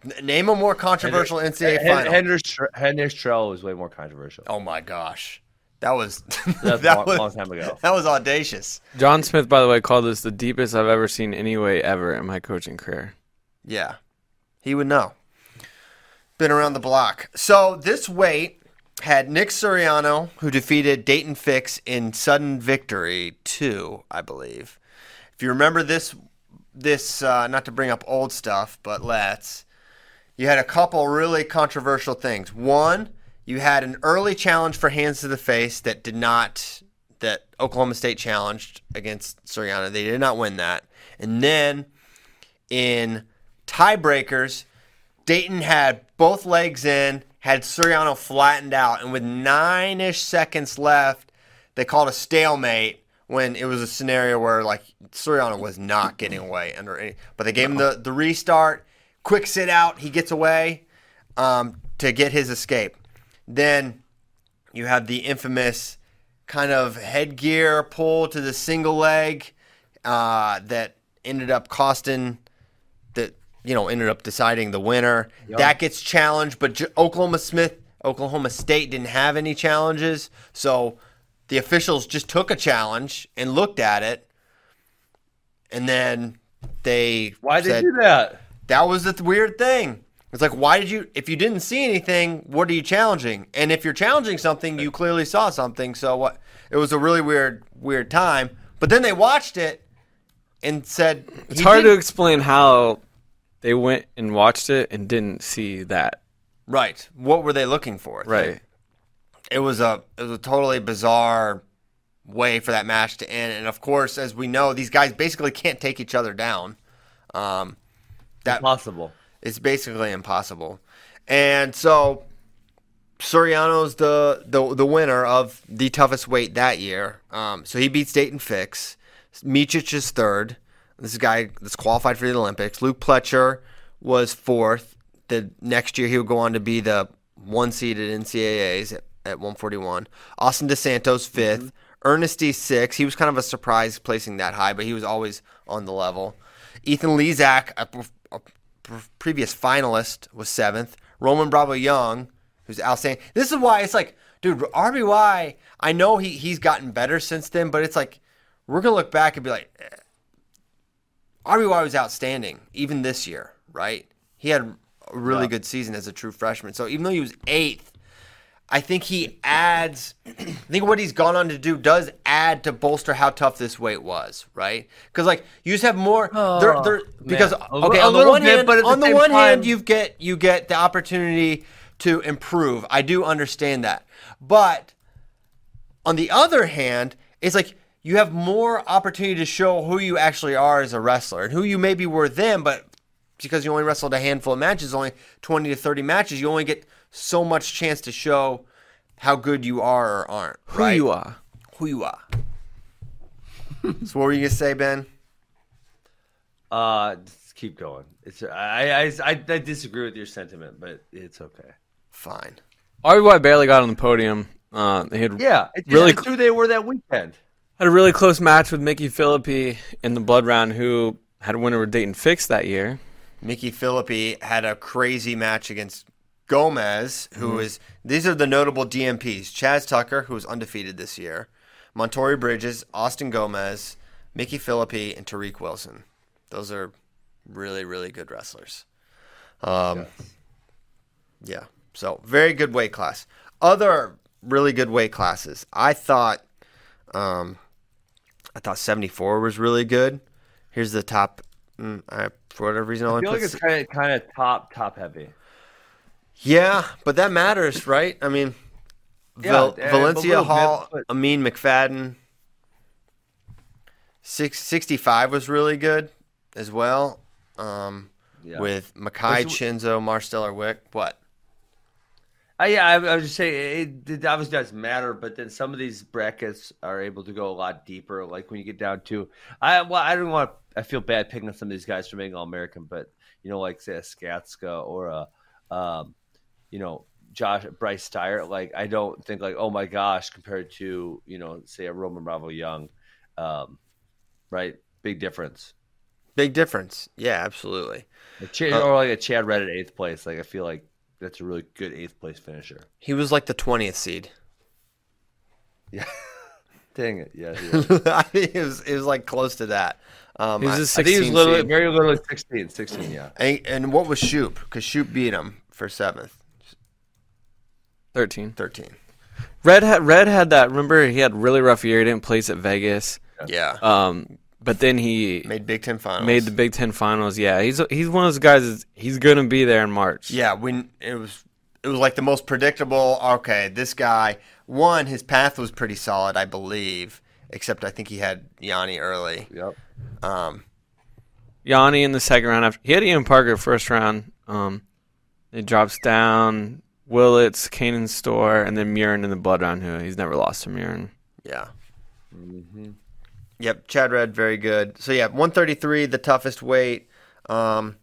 Speaker 1: N- Name a more controversial NCAA
Speaker 2: Hen-
Speaker 1: final.
Speaker 2: Hendricks Tr- Hendricks Trell was way more controversial.
Speaker 1: oh my gosh, that was
Speaker 2: That's
Speaker 1: that
Speaker 2: a long,
Speaker 1: was
Speaker 2: long time ago.
Speaker 1: that was audacious.
Speaker 3: John Smith, by the way, called this the deepest I've ever seen any weight ever in my coaching career.
Speaker 1: Yeah, he would know. Been around the block. So this weight had Nick Suriano, who defeated Daton Fix in sudden victory two, I believe. If you remember this, this uh, not to bring up old stuff, but let's. You had a couple really controversial things. One, you had an early challenge for hands to the face that did not that Oklahoma State challenged against Suriano. They did not win that. And then in tiebreakers, Daton had both legs in, had Suriano flattened out, and with nine ish seconds left, they called a stalemate when it was a scenario where like Suriano was not getting away under any but they gave him the, the restart, quick sit out, he gets away um, to get his escape. Then you have the infamous kind of headgear pull to the single leg uh, that ended up costing that you know ended up deciding the winner. That gets challenged, but J- Oklahoma Smith, Oklahoma State didn't have any challenges, so the officials just took a challenge and looked at it, and then they
Speaker 2: Why did they do that?
Speaker 1: that was the th- weird thing. It's like, why did you? If you didn't see anything, what are you challenging? And if you're challenging something, you clearly saw something. So what? It was a really weird, weird time. But then they watched it and said,
Speaker 3: It's hard to explain how they went and watched it and didn't see that.
Speaker 1: Right. What were they looking for?
Speaker 3: Right.
Speaker 1: It was a it was a totally bizarre way for that match to end. And of course, as we know, these guys basically can't take each other down. Um, that
Speaker 2: Impossible.
Speaker 1: It's basically impossible. And so Suriano's the, the the winner of the toughest weight that year. Um, so he beats Daton Fix. Micic is third. This is a guy that's qualified for the Olympics. Luke Pletcher was fourth. The next year he would go on to be the one seeded NCAAs at, at 141. Austin DeSantos 5th. Erneste sixth. He was kind of a surprise placing that high, but he was always on the level. Ethan Lizak, a, a previous finalist, was seventh. Roman Bravo Young, who's outstanding. This is why it's like, dude, RBY. I know he he's gotten better since then, but it's like we're gonna look back and be like, eh, RBY was outstanding even this year, right? He had a really
Speaker 2: Yeah.
Speaker 1: good season as a true freshman. So even though he was eighth, I think he adds. I think what he's gone on to do does add to bolster how tough this weight was, right? Because like you just have more. they're, oh, they're, because
Speaker 2: man.
Speaker 1: Okay, on the
Speaker 2: little
Speaker 1: one
Speaker 2: bit,
Speaker 1: hand,
Speaker 2: the
Speaker 1: on the
Speaker 2: same
Speaker 1: one hand, you get you get the opportunity to improve. I do understand that, but on the other hand, it's like you have more opportunity to show who you actually are as a wrestler and who you maybe were then, but because you only wrestled a handful of matches, only 20 to 30 matches, you only get so much chance to show how good you are or aren't.
Speaker 3: Who
Speaker 1: right?
Speaker 3: you are.
Speaker 1: Who you are. so what were you going to say, Ben?
Speaker 2: Uh, just keep going. It's I, I I I disagree with your sentiment, but it's okay.
Speaker 1: Fine.
Speaker 3: RBY barely got on the podium. Uh, they had
Speaker 2: Yeah, it's
Speaker 3: Really
Speaker 2: really who they were that weekend.
Speaker 3: Had a really close match with Micky Phillippi in the blood round, who had a winner with Daton Fix that year.
Speaker 1: Micky Phillippi had a crazy match against Gomez, who is these are the notable DMPs. Chaz Tucker, who was undefeated this year, Montorie Bridges, Austin Gomez, Micky Phillippi, and Tariq Wilson. Those are really, really good wrestlers. Um, yeah. So very good weight class. Other really good weight classes. I thought, um, I thought 74 was really good. Here's the top. Mm, I, for whatever reason, I
Speaker 2: I
Speaker 1: only
Speaker 2: feel
Speaker 1: put
Speaker 2: like it's kind of kind of top top heavy.
Speaker 1: Yeah, but that matters, right? I mean,
Speaker 2: Yeah,
Speaker 1: Val-
Speaker 2: uh,
Speaker 1: Valencia
Speaker 2: bit,
Speaker 1: Hall,
Speaker 2: but-
Speaker 1: Amine McFadden. Six, 65 was really good as well. Um,
Speaker 2: Yeah.
Speaker 1: With
Speaker 2: Mekhi,
Speaker 1: Chinzo, Marsteller Wick. What?
Speaker 2: I, yeah, I, I was just saying it, it obviously does matter, but then some of these brackets are able to go a lot deeper. Like when you get down to, I well, I don't want. I feel bad picking on some of these guys for being all American, but you know, like say a Skatska or a, um, you know, Josh Bryce Steyer. Like I don't think like oh my gosh compared to you know say a Roman Bravo Young, um, right? Big difference.
Speaker 1: Big difference. Yeah, absolutely.
Speaker 2: A Ch- or like a Chad Red at eighth place. Like I feel like that's a really good eighth place finisher.
Speaker 1: He was like the twentieth seed.
Speaker 2: Yeah. Dang it. Yeah. he was.
Speaker 1: I think it was it was like close to that. Um,
Speaker 3: He was
Speaker 1: I-
Speaker 3: a
Speaker 2: I think he was
Speaker 3: 16
Speaker 2: literally
Speaker 3: seed.
Speaker 2: very literally 16. 16, yeah.
Speaker 1: and, and what was Shoop? Because Shoop beat him for seventh,
Speaker 3: 13.
Speaker 1: thirteen.
Speaker 3: Red had Red had that. Remember, he had a really rough year. He didn't place at Vegas.
Speaker 1: Yeah,
Speaker 3: Um, but then he
Speaker 1: made Big Ten finals.
Speaker 3: made the Big Ten finals. Yeah, he's he's one of those guys. That's, he's gonna be there in March.
Speaker 1: Yeah, when it was it was like the most predictable. Okay, this guy. One, his path was pretty solid, I believe. Except I think he had Yianni early.
Speaker 2: Yep.
Speaker 1: Um,
Speaker 3: Yianni in the second round. After he had Ian Parker first round. Um, it drops down. Willits, Kanen Storr, and then Murin in the blood round. Who he's never lost to Murin.
Speaker 1: yeah. Yep, Chad Red, very good. So yeah, 133, the toughest weight. Um,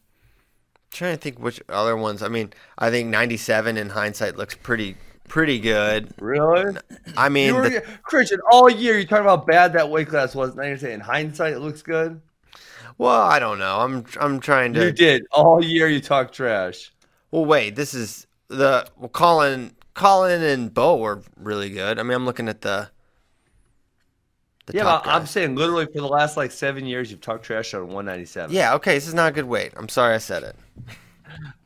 Speaker 1: trying to think which other ones. I mean, I think 97 in hindsight looks pretty pretty good.
Speaker 2: Really?
Speaker 1: I mean,
Speaker 2: were,
Speaker 1: the-
Speaker 2: Christian, all year you talking about how bad that weight class was. Now you're saying in hindsight it looks good?
Speaker 1: well, I don't know. I'm I'm trying to.
Speaker 2: You did. All year you talk trash.
Speaker 1: Well, wait. This is the well, Kollin, Kollin and Bo were really good. I mean, I'm looking at the. The
Speaker 2: Yeah,
Speaker 1: top
Speaker 2: but I'm saying literally for the last like seven years you've talked trash on 197.
Speaker 1: Yeah. Okay. This is not a good weight. I'm sorry I said it.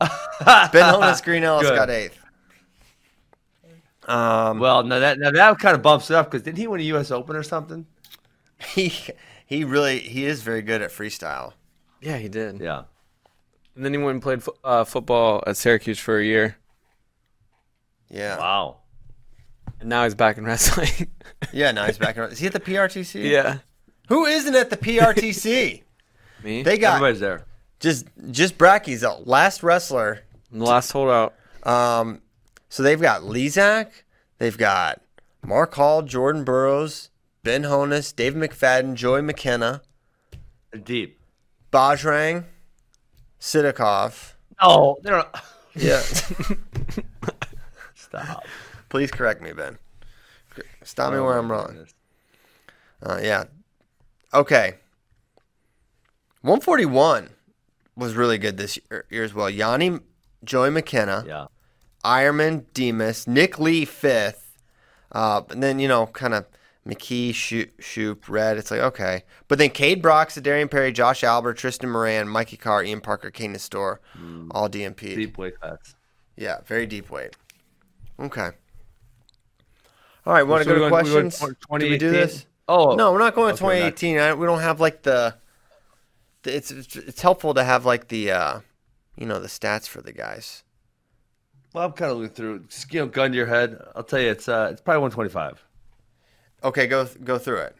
Speaker 1: Ben Honis Green Ellis
Speaker 2: Good.
Speaker 1: got eighth. Um,
Speaker 2: Well, now that now that kind of bumps it up because didn't he win a U.S. Open or something?
Speaker 1: he he really he is very good at freestyle.
Speaker 3: Yeah, he did.
Speaker 2: Yeah.
Speaker 3: And then he went and played fo- uh, football at Syracuse for a year.
Speaker 1: Yeah.
Speaker 2: Wow.
Speaker 3: And now he's back in wrestling.
Speaker 1: Yeah. Now he's back in. Is he at the PRTC?
Speaker 3: yeah.
Speaker 1: Who isn't at the PRTC?
Speaker 3: Me.
Speaker 1: they got
Speaker 2: Everybody's there.
Speaker 1: just just Bracky's the last wrestler
Speaker 3: I'm the last holdout.
Speaker 1: Um, so they've got Lizak, they've got Mark Hall, Jordan Burroughs, Ben Honis, Dave McFadden, Joey McKenna,
Speaker 2: Deep.
Speaker 1: Bajrang, Sidakov.
Speaker 2: Oh, they're not-
Speaker 1: Yeah.
Speaker 2: Stop.
Speaker 1: Please correct me, Ben. Stop me
Speaker 2: Oh,
Speaker 1: where I'm wrong. Uh, yeah. Okay. 141 was really good this year, year as well. Yianni, Joey McKenna.
Speaker 2: Yeah.
Speaker 1: Ironman, Demas, Nick Lee fifth, uh, and then you know kind of McKee, Shoop, Red. It's like okay, but then Cade Brock, Darian Perry, Josh Albert, Tristan Moran, Mikey Carr, Ian Parker, Kane Storr, all DMP.
Speaker 2: Deep weight class.
Speaker 1: Yeah, very deep weight. Okay. All right, want to go
Speaker 2: we
Speaker 1: to
Speaker 2: we
Speaker 1: questions? Do we do this?
Speaker 2: Oh
Speaker 1: No, we're not going to
Speaker 2: Okay, not-
Speaker 1: 2018. I, we don't have like the. the- It's, it's it's helpful to have like the, uh, you know, the stats for the guys.
Speaker 2: Well, I'm kind of looking through. Just, you know, gun to your head. I'll tell you, it's uh, it's probably 125.
Speaker 1: Okay, go go through it.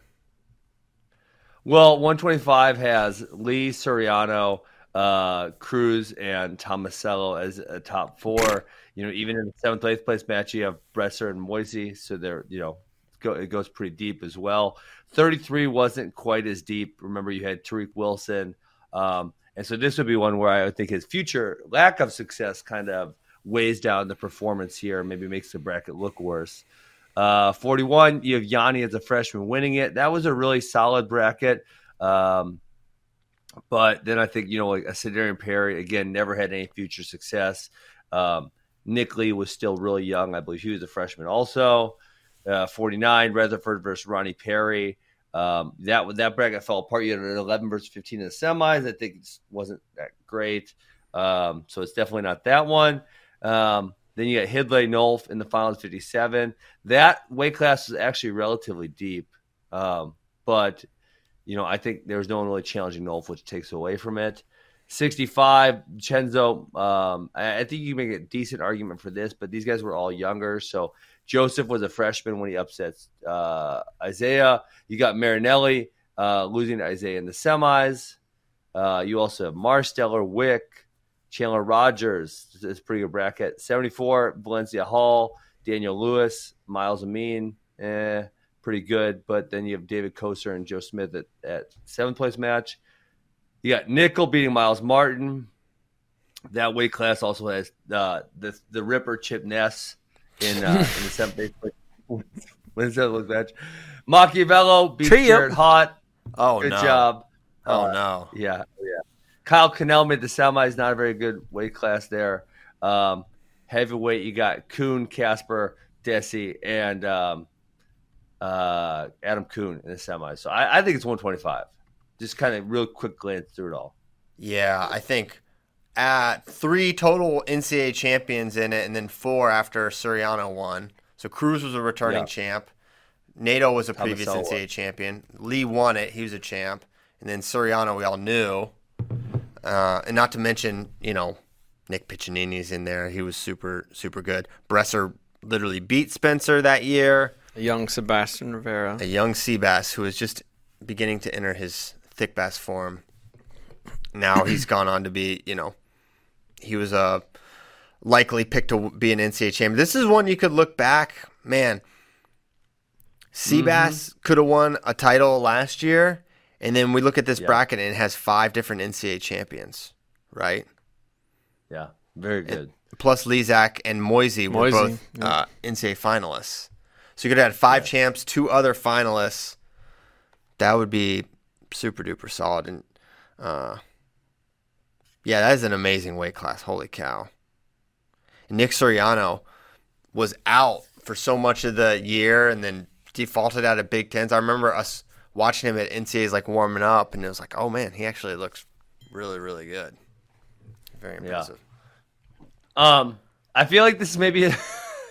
Speaker 2: Well, 125 has Lee Suriano, uh, Cruz, and Tomasello as a top four. You know, even in the seventh, eighth place match, you have Bresser and Moisey, so they're you know, it goes pretty deep as well. 33 wasn't quite as deep. Remember, you had Tariq Wilson, um, and so this would be one where I think his future lack of success kind of weighs down the performance here, maybe makes the bracket look worse. Uh, 41, you have Yianni as a freshman winning it. That was a really solid bracket. Um, but then I think, you know, like a Sidarian Perry, again, never had any future success. Um, Nick Lee was still really young. I believe he was a freshman also. Uh, 49, Retherford versus Ronnie Perry. Um, that that bracket fell apart. You had an 11 versus 15 in the semis. I think it wasn't that great. Um, so it's definitely not that one. Um, then you got Hidlay Nolf in the finals 57. That weight class was actually relatively deep. Um, but, you know, I think there was no one really challenging Nolf, which takes away from it. 65, Chenzo. Um, I, think you make a decent argument for this, but these guys were all younger. So Joseph was a freshman when he upsets uh, Isaiah. You got Marinelli uh, losing to Isaiah in the semis. Uh, you also have Marsteller, Wick, Chandler Rogers. It's a pretty good bracket. 74, Valencia Hall, Daniel Lewis, Myles Amine. Eh, pretty good. But then you have David Koser and Joe Smith at, at seventh place match. You got Nickal beating Myles Martin. That weight class also has uh, the the Ripper Chip Ness in uh, in the seventh place. When's that look match? Machiavello beats
Speaker 3: Trio.
Speaker 2: Jared Hot.
Speaker 1: Oh
Speaker 2: Good
Speaker 1: no!
Speaker 2: job.
Speaker 1: Oh
Speaker 2: Uh,
Speaker 1: no.
Speaker 2: Yeah, yeah. Kyle Conel made the semis. Not a very good weight class there. Um, heavyweight, you got Coon, Casper, Desi, and um, uh, Adam Coon in the semis. So I, I think it's 125. Just kind of real quick glance through it all.
Speaker 1: Yeah, I think at three total NCAA champions in it, and then four after Suriano won. So Cruz was a returning
Speaker 2: Yeah.
Speaker 1: champ. NATO was a previous
Speaker 2: Tomasello
Speaker 1: NCAA champion. Lee won it; he was a champ, and then Suriano we all knew. Uh, and not to mention, you know, Nick Piccinini's in there. He was super, super good. Bresser literally beat Spencer that year.
Speaker 3: A young Sebastian Rivera.
Speaker 1: A young Seabass who was just beginning to enter his thick bass form. Now he's gone on to be, you know, he was a likely pick to be an NCAA champion. This is one you could look back, man. Seabass could have won a title last year, and then we look at this
Speaker 2: Yeah.
Speaker 1: bracket and it has five different NCAA champions, right?
Speaker 2: Yeah, very good.
Speaker 1: Plus Lizak and Moisey were
Speaker 3: Moisey,
Speaker 1: both
Speaker 3: yeah.
Speaker 1: uh, NCAA finalists. So you could have had five champs, two other finalists. That would be super duper solid. And uh, yeah, that is an amazing weight class. Holy cow. And Nick Suriano was out for so much of the year and then defaulted out of Big Tens. I remember us watching him at NCAAs like warming up, and it was like, oh man, he actually looks really, really good. Very impressive.
Speaker 2: Um, I feel like this is maybe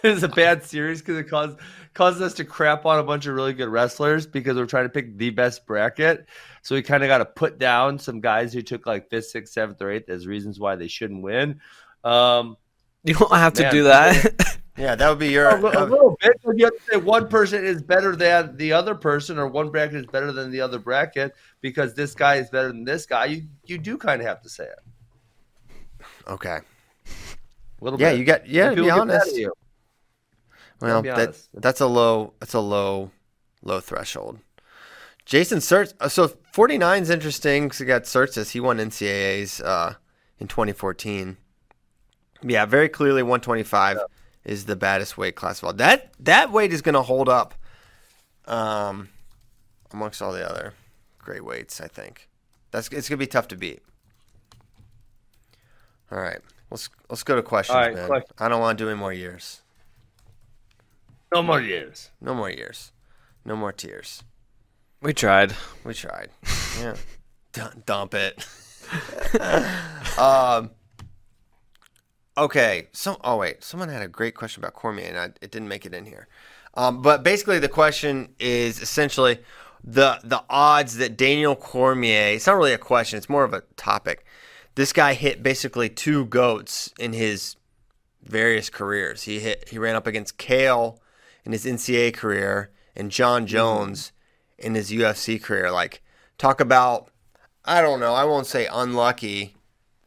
Speaker 2: is a bad series because it caused causes us to crap on a bunch of really good wrestlers because we're trying to pick the best bracket. So we kind of got to put down some guys who took like fifth, sixth, seventh, or eighth as reasons why they shouldn't win. Um,
Speaker 3: You don't have to do that.
Speaker 1: Yeah, that would be your.
Speaker 2: a, li- a little bit, you have to say one person is better than the other person, or one bracket is better than the other bracket because this guy is better than this guy. You you do kind of have to say it.
Speaker 1: okay.
Speaker 2: A little
Speaker 1: Yeah,
Speaker 2: bit.
Speaker 1: you got. Yeah, to be
Speaker 2: get mad at
Speaker 1: honest. Well, that that's a low. That's a low, low threshold. Jason Sertz. uh, So 49 is interesting because he got Tsirtsis. He won NCAAs uh, in 2014. Yeah, very clearly 125 is the baddest weight class of all. That that weight is going to hold up um, amongst all the other great weights. I think that's it's going to be tough to beat. All right, let's let's go to questions,
Speaker 2: right,
Speaker 1: man.
Speaker 2: question.
Speaker 1: I don't want to do any more years.
Speaker 2: No more years.
Speaker 1: No more years. No more tears.
Speaker 3: we tried.
Speaker 1: We tried. Yeah. D- dump it. um. Okay. So, oh wait, someone had a great question about Cormier, and I, it didn't make it in here. Um, but basically, the question is essentially the the odds that Daniel Cormier. It's not really a question; it's more of a topic. This guy hit basically two goats in his various careers. He hit he ran up against Cael in his NCAA career and John mm-hmm. Jones in his UFC career. Like talk about I don't know, I won't say unlucky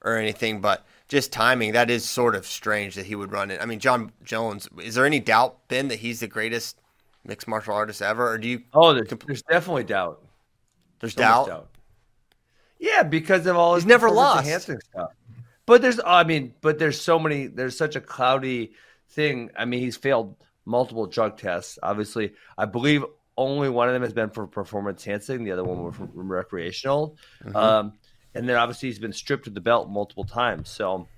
Speaker 1: or anything, but just timing. That is sort of strange that he would run it. I mean, John Jones. Is there any doubt, Ben, that he's the greatest mixed martial artist ever, or do you?
Speaker 2: Oh, there's, there's definitely doubt.
Speaker 1: There's
Speaker 2: So much
Speaker 1: doubt.
Speaker 2: Yeah, because of all his
Speaker 1: He's never lost.
Speaker 2: enhancing stuff. But there's, I mean, but there's so many. There's such a cloudy thing. I mean, he's failed multiple drug tests. Obviously, I believe only one of them has been for performance enhancing. The other one was from recreational.
Speaker 1: Mm-hmm.
Speaker 2: Um, and then obviously he's been stripped of the belt multiple times. So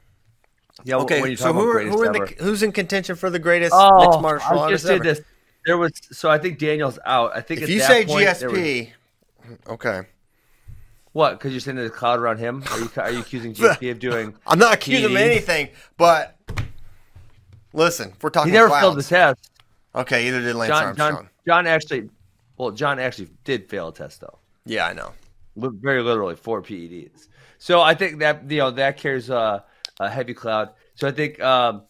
Speaker 2: yeah.
Speaker 1: Okay, so who are, who are in the, who's in contention for the greatest
Speaker 2: Oh,
Speaker 1: mixed martial
Speaker 2: I just did
Speaker 1: ever?
Speaker 2: this. There was so I think Daniel's out. I think
Speaker 1: If
Speaker 2: at
Speaker 1: you
Speaker 2: that
Speaker 1: say
Speaker 2: point, there was-
Speaker 1: GSP, okay,
Speaker 2: what? Because you're saying there's a cloud around him? Are you are you accusing GSP of doing?
Speaker 1: I'm not accusing him of anything, but listen, we're talking.
Speaker 2: He never
Speaker 1: clouds,
Speaker 2: failed the test.
Speaker 1: Okay, either did Lance
Speaker 2: John,
Speaker 1: Armstrong.
Speaker 2: John, John actually, well, John actually did fail a test though,
Speaker 1: Yeah, I know.
Speaker 2: Very literally four PEDs. So I think that you know that carries a, a heavy cloud. So I think um,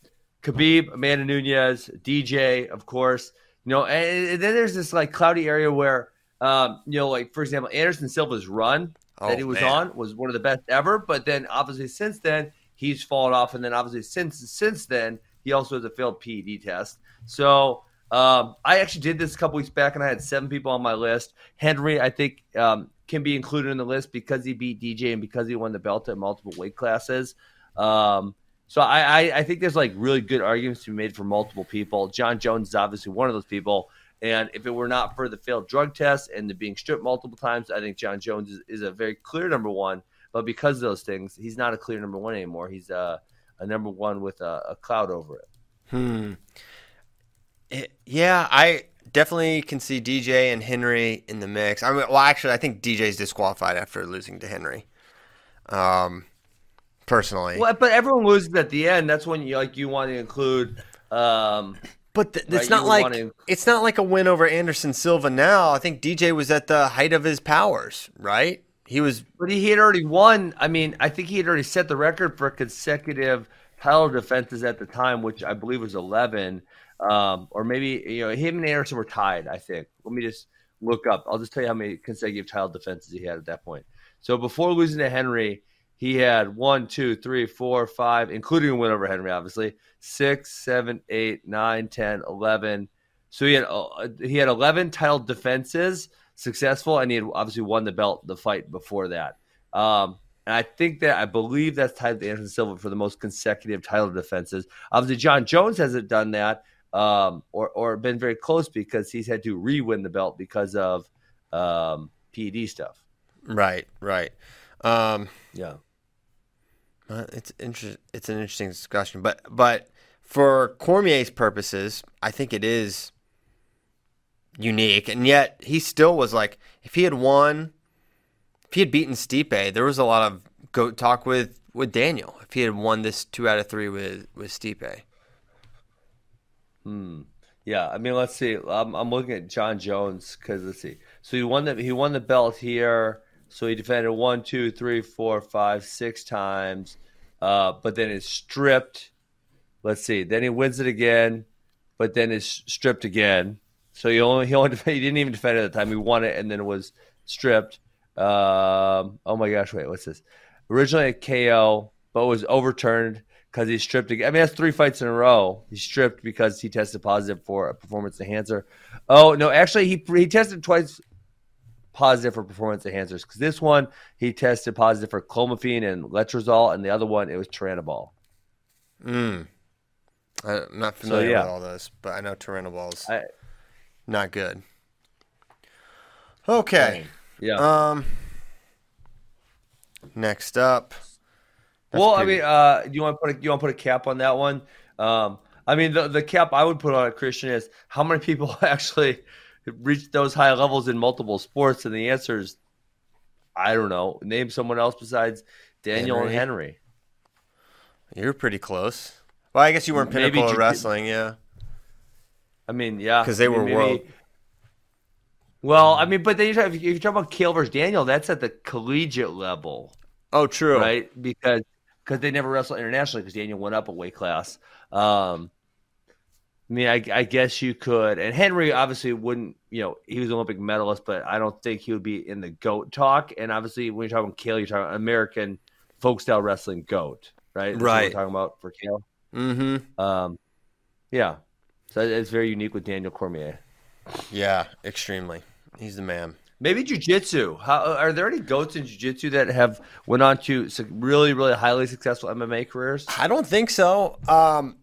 Speaker 2: Khabib, Amanda Nunes, DJ, of course, you know, and, and then there's this like cloudy area where, um, you know, like for example, Anderson Silva's run
Speaker 1: Oh,
Speaker 2: that he was
Speaker 1: man.
Speaker 2: on was one of the best ever. But then obviously since then he's fallen off, and then obviously since since then he also has a failed PED test. So um, I actually did this a couple weeks back, and I had seven people on my list. Henry, I think, um, can be included in the list because he beat DJ and because he won the belt at multiple weight classes. Um, so I, I, I think there's like really good arguments to be made for multiple people. John Jones is obviously one of those people, And if it were not for the failed drug test and the being stripped multiple times, I think John Jones is, is a very clear number one. But because of those things, he's not a clear number one anymore. He's a, a number one with a, a cloud over it.
Speaker 1: Hmm. It, yeah, I definitely can see DJ and Henry in the mix. I mean, well, actually, I think DJ's disqualified after losing to Henry. Um, personally,
Speaker 2: well, but everyone loses at the end. That's when you like you want to include. Um,
Speaker 1: but th- it's not like to... it's not like a win over Anderson Silva. Now, I think DJ was at the height of his powers, right? He was,
Speaker 2: but he had already won. I mean, I think he had already set the record for consecutive title defenses at the time, which I believe was eleven um, or maybe you know him and Anderson were tied. I think. Let me just look up. I'll just tell you how many consecutive title defenses he had at that point. So before losing to Henry, he had one, two, three, four, five, including a win over Henry, obviously six, seven, eight, nine, ten, eleven. So he had uh, he had eleven title defenses successful, and he had obviously won the belt the fight before that. Um, and I think that I believe that's tied to Anderson Silva for the most consecutive title defenses. Obviously, John Jones hasn't done that, um, or or been very close because he's had to re-win the belt because of um, PED stuff.
Speaker 1: Right, right. Um,
Speaker 2: yeah,
Speaker 1: it's interesting. It's an interesting discussion, but but for Cormier's purposes, I think it is unique, and yet he still was like, if he had won, if he had beaten Stipe, there was a lot of goat talk with with Daniel. If he had won this two out of three with with Stipe.
Speaker 2: Hmm. Yeah, I mean, let's see. I'm, I'm looking at John Jones because let's see. So he won the he won the belt here. So he defended one, two, three, four, five, six times, uh, but then it's stripped. Let's see. Then he wins it again, but then it's stripped again. So he only he only he didn't even defend it at the time. He won it and then it was stripped. Um, oh my gosh! Wait, what's this? Originally a KO, but was overturned because he stripped. Again. I mean, that's three fights in a row. He stripped because he tested positive for a performance enhancer. Oh no, actually, he he tested twice positive for performance enhancers because this one he tested positive for clomiphene and letrozole, and the other one it was turinabol.
Speaker 1: Hmm. I'm not familiar so, yeah. with all this, but I know turinabol's I, not good. Okay.
Speaker 2: Yeah.
Speaker 1: Um. Next up.
Speaker 2: Well, pretty... I mean, uh, you want to put a, you want to put a cap on that one? Um, I mean, the the cap I would put on a Christian is how many people actually reach those high levels in multiple sports, and the answer is, I don't know. Name someone else besides Daniel Henry. and Henry.
Speaker 1: You're pretty close. Well, I guess you weren't pinnacle maybe, of wrestling, yeah.
Speaker 2: I mean, yeah,
Speaker 1: because they were maybe, world.
Speaker 2: Well, I mean, but then you talk, if you talk about Cael versus Daniel, that's at the collegiate level.
Speaker 1: Oh, true.
Speaker 2: Right, because because they never wrestled internationally because Daniel went up a weight class. Um, I mean, I, I, guess you could. And Henry obviously wouldn't, you know, he was an Olympic medalist, but I don't think he would be in the GOAT talk. And obviously, when you're talking Cael, you're talking American folk style wrestling GOAT, right? That's
Speaker 1: right.
Speaker 2: talking about for Cael.
Speaker 1: Mm-hmm.
Speaker 2: Um, yeah. So it's very unique with Daniel Cormier.
Speaker 1: Yeah, extremely. He's the man.
Speaker 2: Maybe jujitsu. How are there any goats in jujitsu that have went on to really, really highly successful MMA careers?
Speaker 1: I don't think so. Um,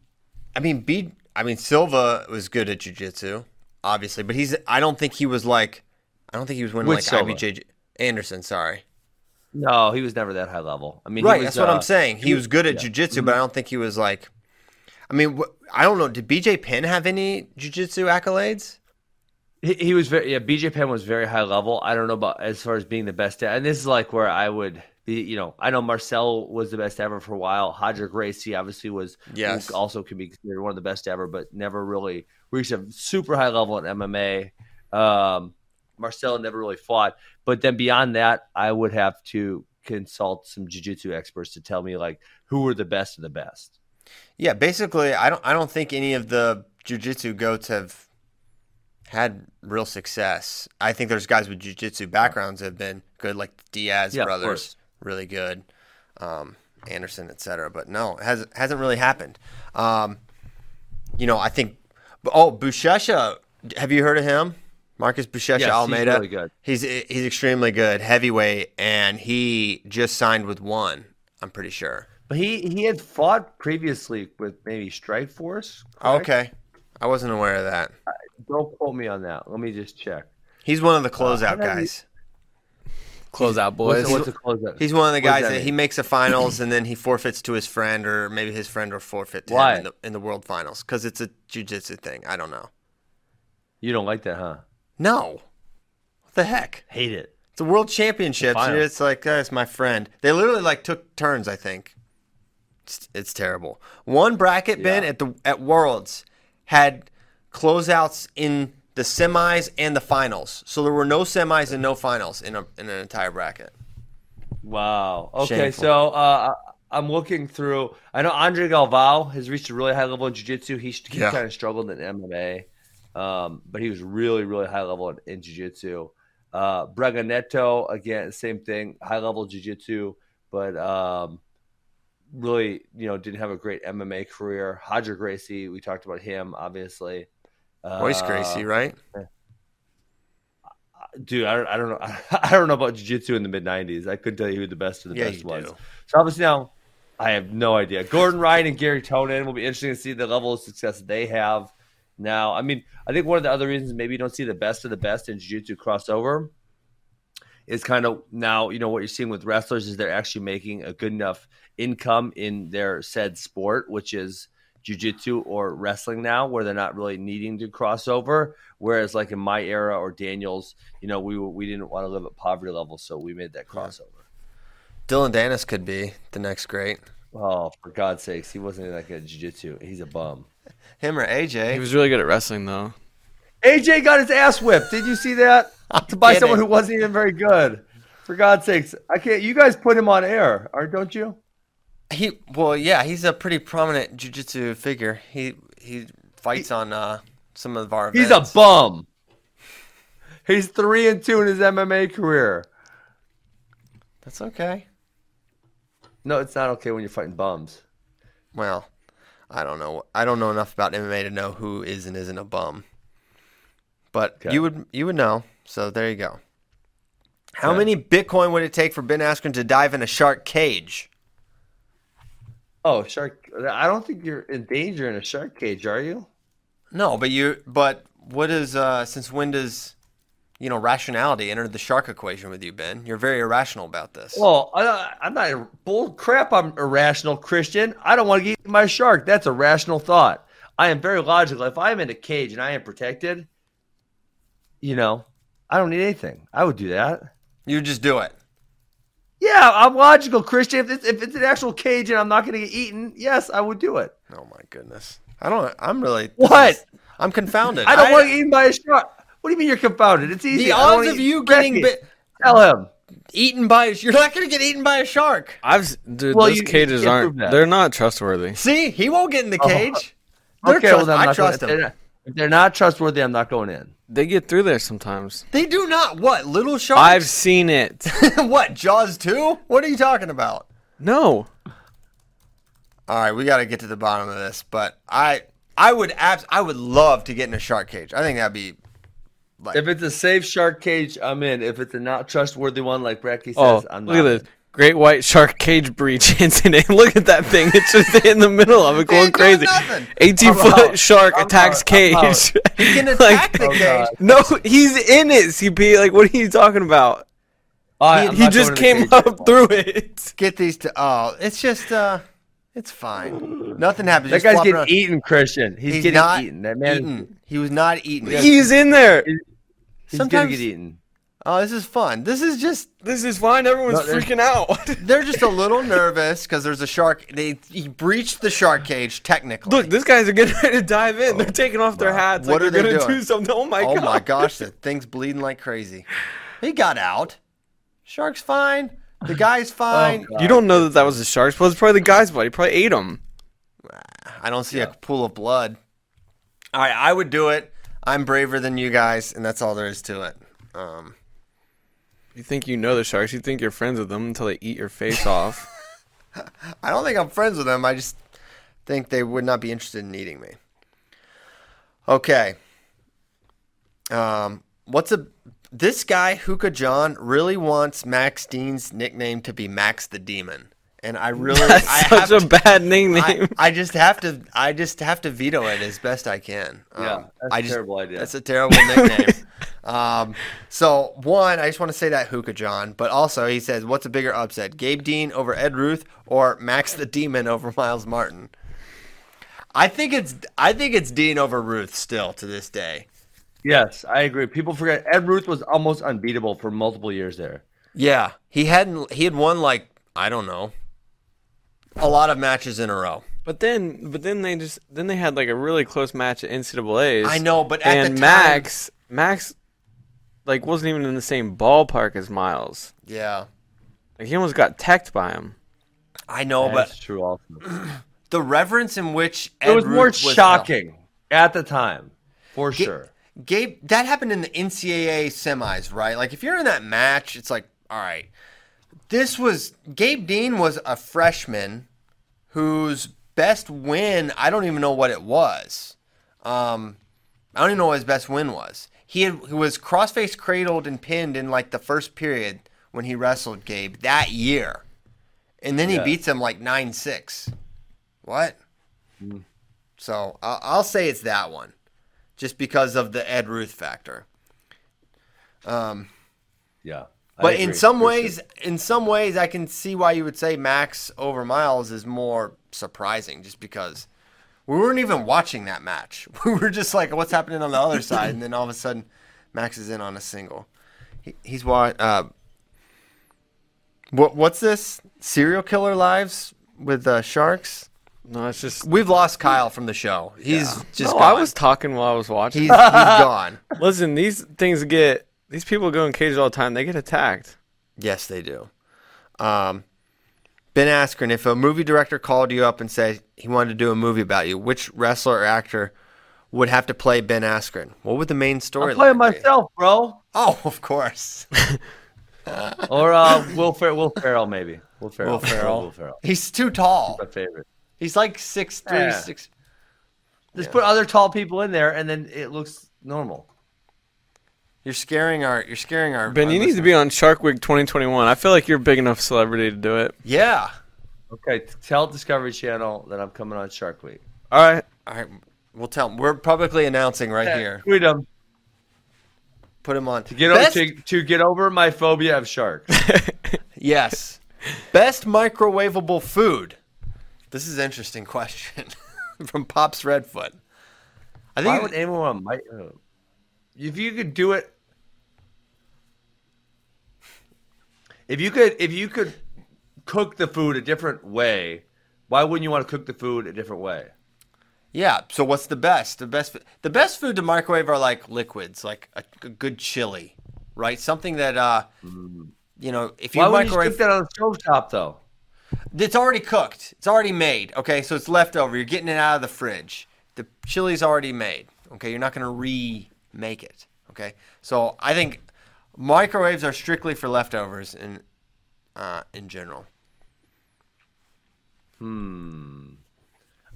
Speaker 1: I mean, B. I mean, Silva was good at jujitsu, obviously, but he's. I don't think he was like. I don't think he was winning Which like Silva? IBJ Anderson. Sorry.
Speaker 2: No, he was never that high level. I mean,
Speaker 1: right.
Speaker 2: Was,
Speaker 1: that's what uh, I'm saying. He, he was good at yeah. jujitsu, but I don't think he was like. I mean, I don't know. Did BJ Penn have any jujitsu accolades?
Speaker 2: He, he was very yeah. BJ Penn was very high level. I don't know about as far as being the best, and this is like where I would be. You know, I know Marcel was the best ever for a while. Roger Gracie obviously was
Speaker 1: yes.
Speaker 2: also can be considered one of the best ever, but never really reached a super high level in MMA. Um, Marcel never really fought, but then beyond that, I would have to consult some jiu-jitsu experts to tell me like who were the best of the best.
Speaker 1: Yeah, basically, I don't I don't think any of the jiu-jitsu goats have had real success. I think there's guys with jiu-jitsu backgrounds that have been good, like the Diaz yeah, brothers, really good, um, Anderson, etc. But no, it hasn't hasn't really happened. Um, you know, I think. Oh, Buchecha, have you heard of him? Marcus Buchecha
Speaker 2: yes,
Speaker 1: Almeida.
Speaker 2: He's really good.
Speaker 1: He's he's extremely good, heavyweight, and he just signed with one. I'm pretty sure.
Speaker 2: But he he had fought previously with maybe Strikeforce. Correct?
Speaker 1: Okay, I wasn't aware of that.
Speaker 2: Uh, don't quote me on that. Let me just check.
Speaker 1: He's one of the uh, closeout
Speaker 2: how did he-
Speaker 1: guys.
Speaker 3: Closeout
Speaker 2: What's,
Speaker 3: boys.
Speaker 2: the- what's the close up?
Speaker 1: He's one of the guys
Speaker 2: that
Speaker 1: that, he makes the finals and then he forfeits to his friend or maybe his friend will forfeit to
Speaker 2: Why?
Speaker 1: him in the, in the world finals because it's a jujitsu thing. I don't know.
Speaker 2: You don't like that, huh?
Speaker 1: No, what the heck?
Speaker 2: Hate it.
Speaker 1: It's a world championships.
Speaker 2: The.
Speaker 1: It's like uh, that's my friend. They literally like took turns. I think. It's, it's terrible. One bracket bin
Speaker 2: Yeah.
Speaker 1: at the at Worlds had closeouts in the semis and the finals. So there were no semis and no finals in a in an entire bracket.
Speaker 2: Wow. Okay,
Speaker 1: Shameful.
Speaker 2: so uh, I'm looking through. I know Andre Galvao has reached a really high level in jiu-jitsu. He, he
Speaker 1: Yeah.
Speaker 2: kind of struggled in MMA, um, but he was really, really high level in, in jiu-jitsu. Uh, Braga Neto, again, same thing, high level jiu-jitsu, but um, really, you know, didn't have a great MMA career. Hodger Gracie, we talked about him, obviously.
Speaker 1: Royce
Speaker 2: Uh,
Speaker 1: Gracie, right?
Speaker 2: dude, I don't, I don't know. I don't know about jiu-jitsu in the mid '90s. I couldn't tell you who the best of the
Speaker 1: Yeah,
Speaker 2: best was.
Speaker 1: do.
Speaker 2: So obviously now, I have no idea. Gordon Ryan and Gary Tonon will be interesting to see the level of success they have. Now, I mean, I think one of the other reasons maybe you don't see the best of the best in jiu-jitsu crossover is kind of now you know what you're seeing with wrestlers is they're actually making a good enough income in their said sport, which is jiu-jitsu or wrestling now, where they're not really needing to cross over. Whereas like in my era or Daniels, you know, we we didn't want to live at poverty level, so we made that crossover.
Speaker 1: Dillon Danis could be the next great.
Speaker 2: Oh, for God's sakes, he wasn't that good at jiu-jitsu. He's a bum.
Speaker 1: Him or AJ?
Speaker 3: He was really good at wrestling, though.
Speaker 2: AJ got his ass whipped. Did you see that? to buy someone who wasn't even very good. For God's sakes, I can't. You guys put him on air, or don't you?
Speaker 1: He well, yeah, he's a pretty prominent jujitsu figure. He he fights on uh, some of our.
Speaker 2: He's a bum. He's three and two in his MMA career.
Speaker 1: That's okay.
Speaker 2: No, it's not okay when you're fighting bums.
Speaker 1: Well, I don't know. I don't know enough about MMA to know who is and isn't a bum. But
Speaker 2: Okay.
Speaker 1: you would you would know. So there you go. How many Bitcoin would it take for Ben Askren to dive in a shark cage?
Speaker 2: Oh, shark! I don't think you're in danger in a shark cage, are you?
Speaker 1: No, but you. But what is? Uh, since when does, you know, rationality enter the shark equation with you, Ben? You're very irrational about this.
Speaker 2: Well, I, I'm not bull crap. I'm irrational Christian. I don't want to get my shark. That's a rational thought. I am very logical. If I'm in a cage and I am protected, you know, I don't need anything. I would do that.
Speaker 1: you just do it.
Speaker 2: Yeah, I'm logical, Christian. If it's, if it's an actual cage and I'm not going to get eaten, yes, I would do it.
Speaker 1: Oh my goodness. I don't. I'm really.
Speaker 2: What?
Speaker 1: I'm confounded.
Speaker 2: I don't want to get eaten by a shark. What do you mean you're confounded? It's easy.
Speaker 1: The odds of you getting
Speaker 2: Becky,
Speaker 1: bit,
Speaker 2: Tell him.
Speaker 1: eaten by a, you're not going to get eaten by a shark.
Speaker 3: I've dude,
Speaker 2: Well,
Speaker 3: those
Speaker 2: you- you
Speaker 3: cages
Speaker 2: can't
Speaker 3: aren't. They're not trustworthy.
Speaker 1: See, he won't get in the
Speaker 2: Oh.
Speaker 1: cage. They're
Speaker 2: Okay,
Speaker 1: trust-
Speaker 2: well, then I'm
Speaker 1: I
Speaker 2: not going-
Speaker 1: trust him.
Speaker 2: Not- If they're not trustworthy, I'm not going in.
Speaker 3: They get through there sometimes.
Speaker 1: They do not. What little sharks?
Speaker 3: I've seen it.
Speaker 1: what Jaws two? What are you talking about?
Speaker 3: No.
Speaker 1: All right, we got to get to the bottom of this. But I, I would abs- I would love to get in a shark cage. I think that'd be. Like,
Speaker 2: If it's a safe shark cage, I'm in. If it's a not trustworthy one, like Brecky oh, says,
Speaker 3: Oh,
Speaker 2: I'm not.
Speaker 3: look at this. Great white shark cage breach incident. Look at that thing. It's just in the middle of it going
Speaker 1: ain't
Speaker 3: crazy.
Speaker 1: nothing.
Speaker 3: 18
Speaker 2: I'm
Speaker 3: foot
Speaker 2: out.
Speaker 3: shark
Speaker 2: I'm
Speaker 3: attacks
Speaker 2: out.
Speaker 3: Cage.
Speaker 1: he can
Speaker 3: Like,
Speaker 1: attack the
Speaker 2: Oh,
Speaker 1: cage.
Speaker 3: No, he's in it, CP. Like, what are you talking about?
Speaker 2: All right,
Speaker 3: He, he just
Speaker 2: going in the
Speaker 3: came up
Speaker 2: anymore.
Speaker 3: through it.
Speaker 1: Get these to. Oh, it's just. uh It's fine. Nothing happens.
Speaker 2: That
Speaker 1: Just
Speaker 2: guy's getting
Speaker 1: around.
Speaker 2: eaten, Christian. He's,
Speaker 1: He's
Speaker 2: getting
Speaker 1: not
Speaker 2: eaten. That man,
Speaker 1: eaten. He was not eaten.
Speaker 3: He's in there.
Speaker 2: he's
Speaker 1: Sometimes-
Speaker 2: gonna get eaten.
Speaker 1: Oh, this is fun. This is just.
Speaker 3: This is fine. Everyone's
Speaker 2: No,
Speaker 3: freaking out.
Speaker 1: They're just a little nervous because there's a shark. They he breached the shark cage technically.
Speaker 3: Look, these guys are getting ready to dive in. They're taking off their hats.
Speaker 1: What
Speaker 3: like
Speaker 1: are
Speaker 3: they're
Speaker 1: they
Speaker 3: gonna
Speaker 1: doing?
Speaker 3: do something. Oh my
Speaker 1: oh
Speaker 3: god.
Speaker 1: my gosh, the thing's bleeding like crazy. He got out. Shark's fine. The guy's fine.
Speaker 2: God.
Speaker 3: You don't know that that was a shark. Well, it's probably the guy's blood. He probably ate him.
Speaker 1: I don't see a pool of blood. All right, I would do it. I'm braver than you guys, and that's all there is to it. Um,
Speaker 3: You think you know the sharks. You think you're friends with them until they eat your face off.
Speaker 1: I don't think I'm friends with them. I just think they would not be interested in eating me. Okay. Um, what's a this guy Hookah John really wants Max Dean's nickname to be Max the Demon. and I really
Speaker 3: That's
Speaker 1: I have
Speaker 3: such a
Speaker 1: to-
Speaker 3: bad nickname.
Speaker 1: I, I just have to I just have to veto it as best I can.
Speaker 2: Yeah,
Speaker 1: Um,
Speaker 2: that's
Speaker 1: I
Speaker 2: a
Speaker 1: just,
Speaker 2: terrible idea.
Speaker 1: That's a terrible nickname. um, so one, I just want to say that Hookah John, but also he says, "What's a bigger upset, Gabe Dean over Ed Ruth or Max the Demon over Myles Martin?" I think it's I think it's Dean over Ruth still to this day.
Speaker 2: Yes, I agree. People forget Ed Ruth was almost unbeatable for multiple years there.
Speaker 1: Yeah, he hadn't he had won like I don't know a lot of matches in a row.
Speaker 3: But then, but then they just then they had like a really close match at NCAA's.
Speaker 1: I know, but at
Speaker 3: and
Speaker 1: the time-
Speaker 3: Max, Max, like wasn't even in the same ballpark as Myles.
Speaker 1: Yeah,
Speaker 3: Like he almost got teched by him.
Speaker 1: I know,
Speaker 2: That's
Speaker 1: but
Speaker 2: true. Also,
Speaker 1: the reverence in which Ed
Speaker 2: it was more
Speaker 1: was
Speaker 2: shocking at the time, for
Speaker 1: Ga-
Speaker 2: sure.
Speaker 1: Gabe, that happened in the NCAA semis, right? Like if you're in that match, it's like, all right, this was Gabe Dean was a freshman whose best win, I don't even know what it was. Um, I don't even know what his best win was. He, had, he was crossface cradled and pinned in like the first period when he wrestled Gabe that year, and then he
Speaker 2: Yeah.
Speaker 1: beats him like nine six. What? Hmm. So I'll, I'll say it's that one, just because of the Ed Ruth factor.
Speaker 2: Um, yeah, I
Speaker 1: But in some ways, in some ways, I can see why you would say Max over Myles is more surprising, just because we weren't even watching that match. We were just like, what's happening on the other side, and then all of a sudden, Max is in on a single. He, he's what? Uh, what? What's this? Serial killer lives with uh, sharks.
Speaker 3: No, it's just.
Speaker 1: We've lost Kyle from the show. He's just.
Speaker 3: no,
Speaker 1: gone.
Speaker 3: I was talking while I was watching.
Speaker 1: He's, he's gone.
Speaker 3: Listen, these things get these people go in cages all the time. They get attacked.
Speaker 1: Yes, they do. Um, ben Askren, if a movie director called you up and said he wanted to do a movie about you, which wrestler or actor would have to play Ben Askren? What would the main story
Speaker 2: I'm playing
Speaker 1: be?
Speaker 2: myself, bro.
Speaker 1: Oh, of course.
Speaker 2: Or uh, Will Fer- Will Ferrell, maybe. Will Ferrell.
Speaker 1: Will Ferrell.
Speaker 2: Will Ferrell.
Speaker 1: He's too tall.
Speaker 2: My favorite.
Speaker 1: He's like six three,
Speaker 2: Yeah.
Speaker 1: six.
Speaker 2: Just put other tall people in there, and then it looks normal.
Speaker 1: You're scaring our. You're scaring our.
Speaker 3: Ben,
Speaker 1: our
Speaker 3: you need to be on Shark Week 2021. I feel like you're a big enough celebrity to do it.
Speaker 1: Yeah.
Speaker 2: Okay, tell Discovery Channel that I'm coming on Shark Week.
Speaker 3: All right.
Speaker 1: All right. We'll tell them. We're publicly announcing right here.
Speaker 2: Tweet 'em.
Speaker 1: Put him on.
Speaker 2: To get, over, to, to get over my phobia of sharks.
Speaker 1: Yes. Best microwavable food. This is an interesting question from Pops Redfoot. I
Speaker 2: Why
Speaker 1: think
Speaker 2: would anyone want mic- uh, If you could do it, if you could, if you could cook the food a different way, why wouldn't you want to cook the food a different way?
Speaker 1: yeah. So what's the best? The best the best food to microwave are like liquids, like a, a good chili, right? Something that uh you know, if you
Speaker 2: Why wouldn't you
Speaker 1: microwave
Speaker 2: cook that on the stovetop though?
Speaker 1: it's already cooked. It's already made. Okay, so it's leftover. You're getting it out of the fridge. The chili's already made. Okay, you're not going to remake it. Okay, so I think microwaves are strictly for leftovers in uh, in general. Hmm.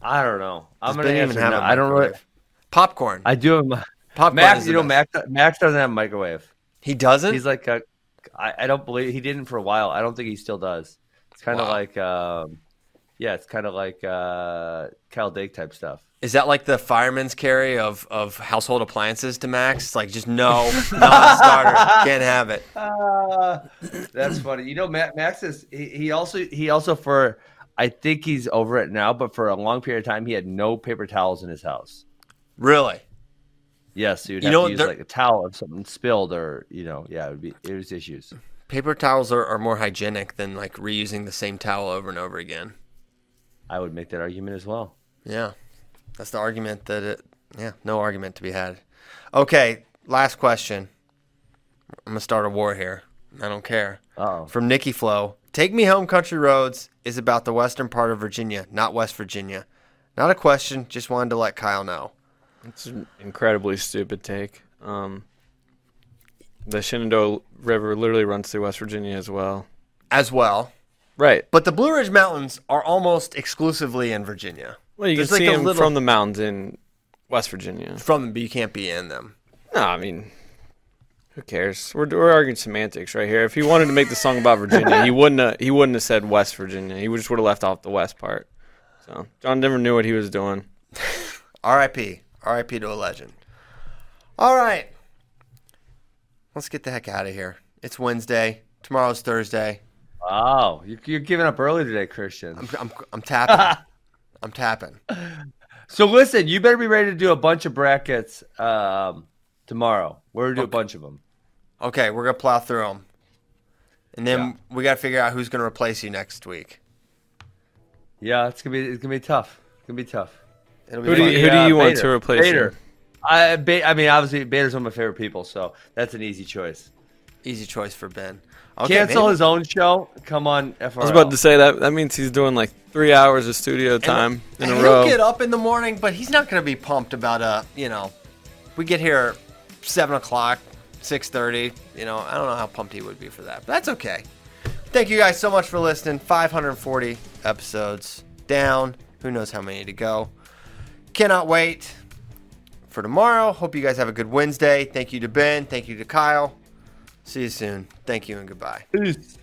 Speaker 2: I don't know. I'm
Speaker 1: Does
Speaker 2: gonna
Speaker 1: even
Speaker 2: answer
Speaker 1: have
Speaker 2: no.
Speaker 1: a
Speaker 2: I don't really.
Speaker 1: microwave? Popcorn.
Speaker 2: I do have my
Speaker 1: Popcorn
Speaker 2: Max. You know. Max. Max doesn't have a microwave.
Speaker 1: he doesn't.
Speaker 2: He's like a. I, I don't believe he didn't for a while. I don't think he still does. It's kind of
Speaker 1: Wow.
Speaker 2: like, um, yeah, it's kind of like uh, Kyle Dake type stuff.
Speaker 1: Is that like the fireman's carry of, of household appliances to Max? It's like just no, non-starter, can't have it.
Speaker 2: Uh, that's funny. You know, Matt, Max is he, he also he also for I think he's over it now, but for a long period of time he had no paper towels in his house.
Speaker 1: Really?
Speaker 2: Yes, so you'd
Speaker 1: You
Speaker 2: have
Speaker 1: know,
Speaker 2: to use
Speaker 1: there-
Speaker 2: like a towel if something spilled or you know, yeah, it would be it was issues.
Speaker 1: Paper towels are, are more hygienic than like reusing the same towel over and over again.
Speaker 2: I would make that argument as well.
Speaker 1: Yeah, that's the argument that it. Yeah, no argument to be had. Okay, last question. I'm gonna start a war here. I don't care.
Speaker 2: Uh-oh.
Speaker 1: From Nikki Flo, "Take Me Home, Country Roads" is about the western part of Virginia, not West Virginia. Not a question. Just wanted to let Kyle know.
Speaker 3: It's an incredibly stupid take. Um, the Shenandoah River literally runs through West Virginia as well.
Speaker 1: As well,
Speaker 3: Right.
Speaker 1: but the Blue Ridge Mountains are almost exclusively in Virginia.
Speaker 3: Well, you
Speaker 1: There's
Speaker 3: can
Speaker 1: like
Speaker 3: see
Speaker 1: a
Speaker 3: them
Speaker 1: little-
Speaker 3: from the mountains in West Virginia.
Speaker 1: From them, but you can't be in them.
Speaker 3: No, I mean, Who cares? We're, we're arguing semantics right here. If he wanted to make the song about Virginia, he wouldn't have, he wouldn't have said West Virginia. He just would have left off the West part. So John Denver knew what he was doing.
Speaker 1: R.I.P. R.I.P. to a legend. All right. Let's get the heck out of here. It's Wednesday. Tomorrow's Thursday.
Speaker 2: Wow, you, you're giving up early today, Christian.
Speaker 1: I'm, I'm, I'm tapping. I'm tapping.
Speaker 2: So listen, you better be ready to do a bunch of brackets um, tomorrow. We're gonna do a bunch of them.
Speaker 1: Okay, we're gonna plow through them, and then we got to figure out who's gonna replace you next week.
Speaker 2: Yeah, it's gonna be it's gonna be tough. It's gonna be tough.
Speaker 1: It'll be
Speaker 3: Who do you, who do
Speaker 2: Yeah,
Speaker 3: you want
Speaker 2: Bader.
Speaker 3: to replace
Speaker 2: Bader.
Speaker 3: you?
Speaker 2: I I mean, obviously, Bader's one of my favorite people, so that's an easy choice.
Speaker 1: Easy choice for Ben. Okay,
Speaker 2: Cancel
Speaker 1: maybe-
Speaker 2: his own show. Come on, FRL.
Speaker 3: I was about to say that. That means he's doing like three hours of studio time in a row.
Speaker 1: he'll get up in the morning, but he's not going to be pumped about a. you know, we get here seven o'clock, six thirty. You know, I don't know how pumped he would be for that, but that's okay. Thank you guys so much for listening. 540 episodes down. Who knows how many to go? Cannot wait for tomorrow. Hope you guys have a good Wednesday. Thank you to Ben. Thank you to Kyle. See you soon. Thank you and goodbye.
Speaker 2: Peace.